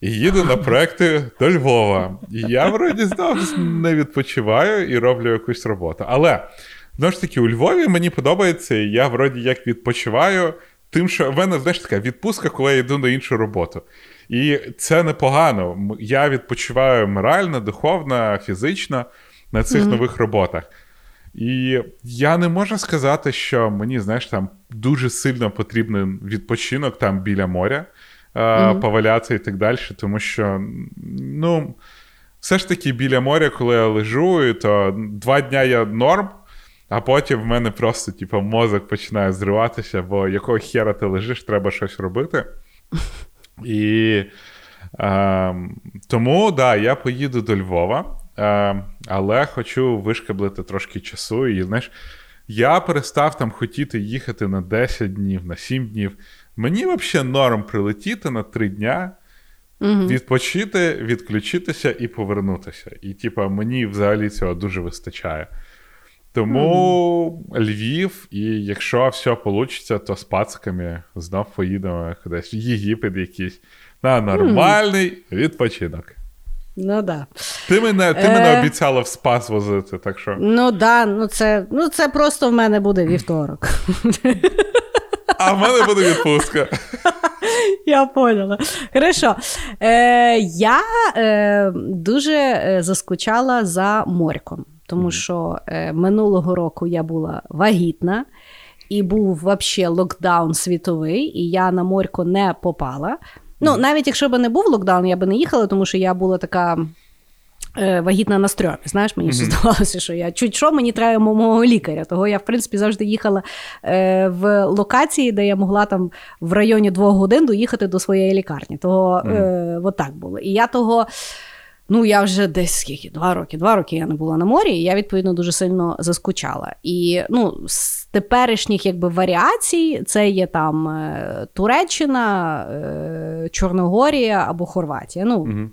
І їду на проекти до Львова. І я вроді знов не відпочиваю і роблю якусь роботу. Але знову ж таки, у Львові мені подобається, і я вроді як відпочиваю, тим, що в мене знаєш, така відпустка, коли я йду на іншу роботу. І це непогано. Я відпочиваю морально, духовно, фізично на цих mm-hmm. нових роботах. І я не можу сказати, що мені, знаєш, там дуже сильно потрібен відпочинок там біля моря mm-hmm. повалятися і так далі, тому що, ну, все ж таки біля моря, коли я лежу, то два дня я норм, а потім в мене просто, типу, мозок починає зриватися, бо якого хера ти лежиш, треба щось робити. І е, тому, да, я поїду до Львова, е, але хочу вишкаблити трошки часу. І знаєш, я перестав там хотіти їхати на 10 днів, на 7 днів. Мені взагалі норм прилетіти на 3 дня. Угу. Відпочити, відключитися і повернутися. І, типа, мені взагалі цього дуже вистачає. Тому mm. Львів, і якщо все вийде, то з пациками знов поїдемо кудись в Єгипет якийсь на нормальний mm. відпочинок. Ну да. Ти мене ти е... мене обіцяла в спас возити, так що. Ну да, ну це ну це просто в мене буде вівторок. А в мене буде відпустка. Я поняла. Хорошо. Е, Я е, дуже е, заскучала за морьком тому що е, минулого року я була вагітна. І був взагалі локдаун світовий, і я на морько не попала. Ну, навіть якщо б не був локдаун, я би не їхала, тому що я була така вагітна на стрьомі. Знаєш, мені mm-hmm. здавалося, що я чуть що мені треба мого лікаря. Того я, в принципі, завжди їхала е, в локації, де я могла там в районі двох годин доїхати до своєї лікарні. Того mm-hmm. е, от так було. І я того. Ну, я вже десь скільки, два роки, два роки я не була на морі, і я, відповідно, дуже сильно заскучала. І ну, з теперішніх якби, варіацій це є там е, Туреччина, е, Чорногорія або Хорватія. Ну, угу.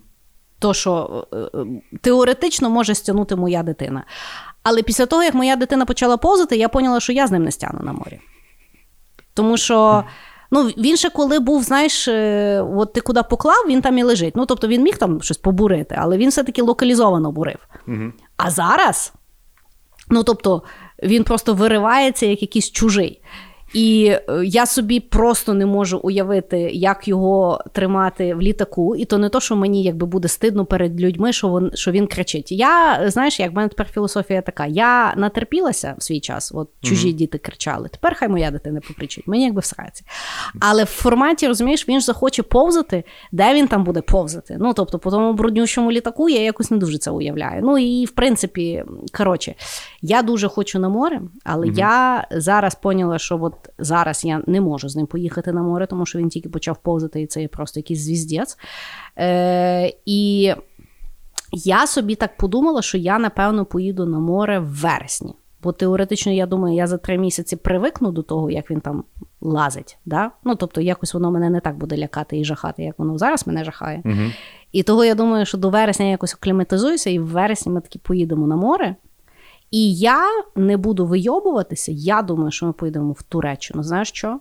То, що е, теоретично може стягнути моя дитина. Але після того, як моя дитина почала повзати, я поняла, що я з ним не стягну на морі. Тому що. Ну, він ще коли був, знаєш, е, от ти куди поклав, він там і лежить. Ну, тобто він міг там щось побурити, але він все-таки локалізовано бурив. Угу. А зараз, ну тобто, він просто виривається як якийсь чужий. І е, я собі просто не можу уявити, як його тримати в літаку. І то не то, що мені якби буде стидно перед людьми, що він що він кричить. Я знаєш, як в мене тепер філософія така: я натерпілася в свій час, от чужі mm-hmm. діти кричали. Тепер хай моя дитина покричить, мені якби всрається. Але в форматі розумієш, він ж захоче повзати, де він там буде повзати. Ну тобто, по тому бруднющому літаку я якось не дуже це уявляю. Ну і в принципі, коротше, я дуже хочу на море, але mm-hmm. я зараз поняла, що от зараз я не можу з ним поїхати на море, тому що він тільки почав повзати, і це є просто якийсь звіздець. Е, І я собі так подумала, що я, напевно, поїду на море в вересні. Бо теоретично, я думаю, я за три місяці привикну до того, як він там лазить. Да? Ну, Тобто, якось воно мене не так буде лякати і жахати, як воно зараз мене жахає. Угу. І того я думаю, що до вересня я якось окліматизуюся, і в вересні ми таки поїдемо на море. І я не буду вийобуватися. Я думаю, що ми поїдемо в Туреччину. Знаєш що?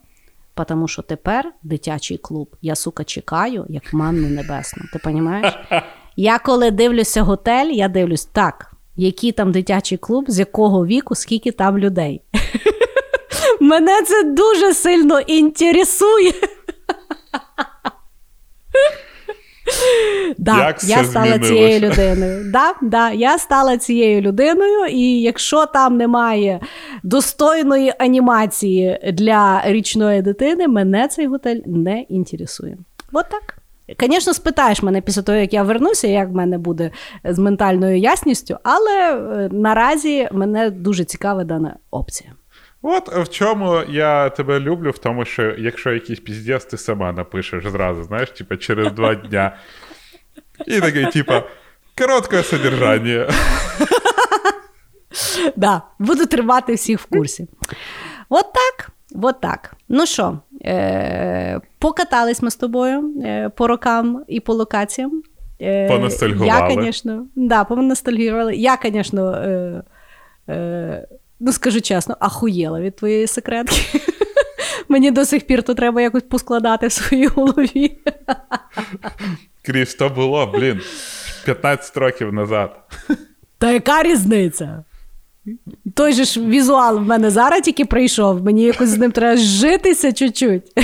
Тому що тепер дитячий клуб. Я, сука, чекаю, як манну небесну. Ти розумієш? Я коли дивлюся готель, я дивлюсь, так, який там дитячий клуб, з якого віку, скільки там людей. Мене це дуже сильно інтересує. Да, Як я стала цією людиною. Да, да, я стала цією людиною, і якщо там немає достойної анімації для річної дитини, мене цей готель не інтересує. От так. Звісно, спитаєш мене після того, як я вернуся, як в мене буде з ментальною ясністю, але е, наразі мене дуже цікава дана опція. От в чому я тебе люблю, в тому, що якщо якийсь піздець, ти сама напишеш зразу, знаєш, типа через два дня. І такий, типа, коротке содержання. Да, буду тримати всіх в курсі. От так. От так. Ну що, е- покатались ми з тобою е- по рокам і по локаціям. Е- Поностальгували. Я, звісно, да, поностальгували. Я, звісно, ну скажу чесно, ахуєла від твоєї секретки. Мені до сих пір то треба якось поскладати в своїй голові. Кріс, то було, блін, 15 років назад. Та яка різниця? Той же ж візуал в мене зараз тільки прийшов. Мені якось з ним треба житися чуть-чуть.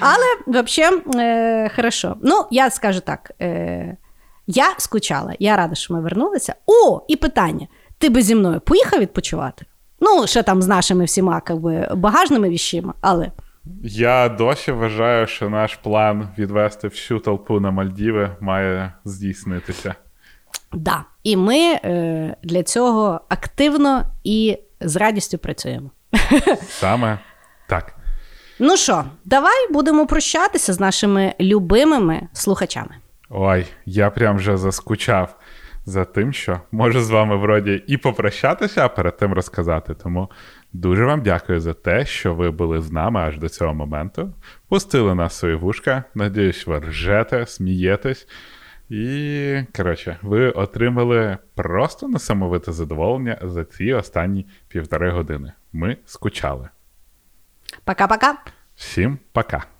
Але, взагалі, е, хорошо. Ну, я скажу так: е, я скучала, я рада, що ми вернулися. О, і питання: ти би зі мною поїхав відпочивати? Ну, ще там з нашими всіма би, багажними віщима, але. Я досі вважаю, що наш план відвести всю толпу на Мальдіви має здійснитися. Да. І ми е, для цього активно і з радістю працюємо. Саме так. Ну що, давай будемо прощатися з нашими любимими слухачами. Ой, я прям вже заскучав за тим, що можу з вами вроді і попрощатися, а перед тим розказати. Тому дуже вам дякую за те, що ви були з нами аж до цього моменту. Пустили нас свої вушка. Надіюсь, ви ржете, смієтесь. І, коротше, ви отримали просто несамовите задоволення за ці останні півтори години. Ми скучали. Пока-пока. Всім пока!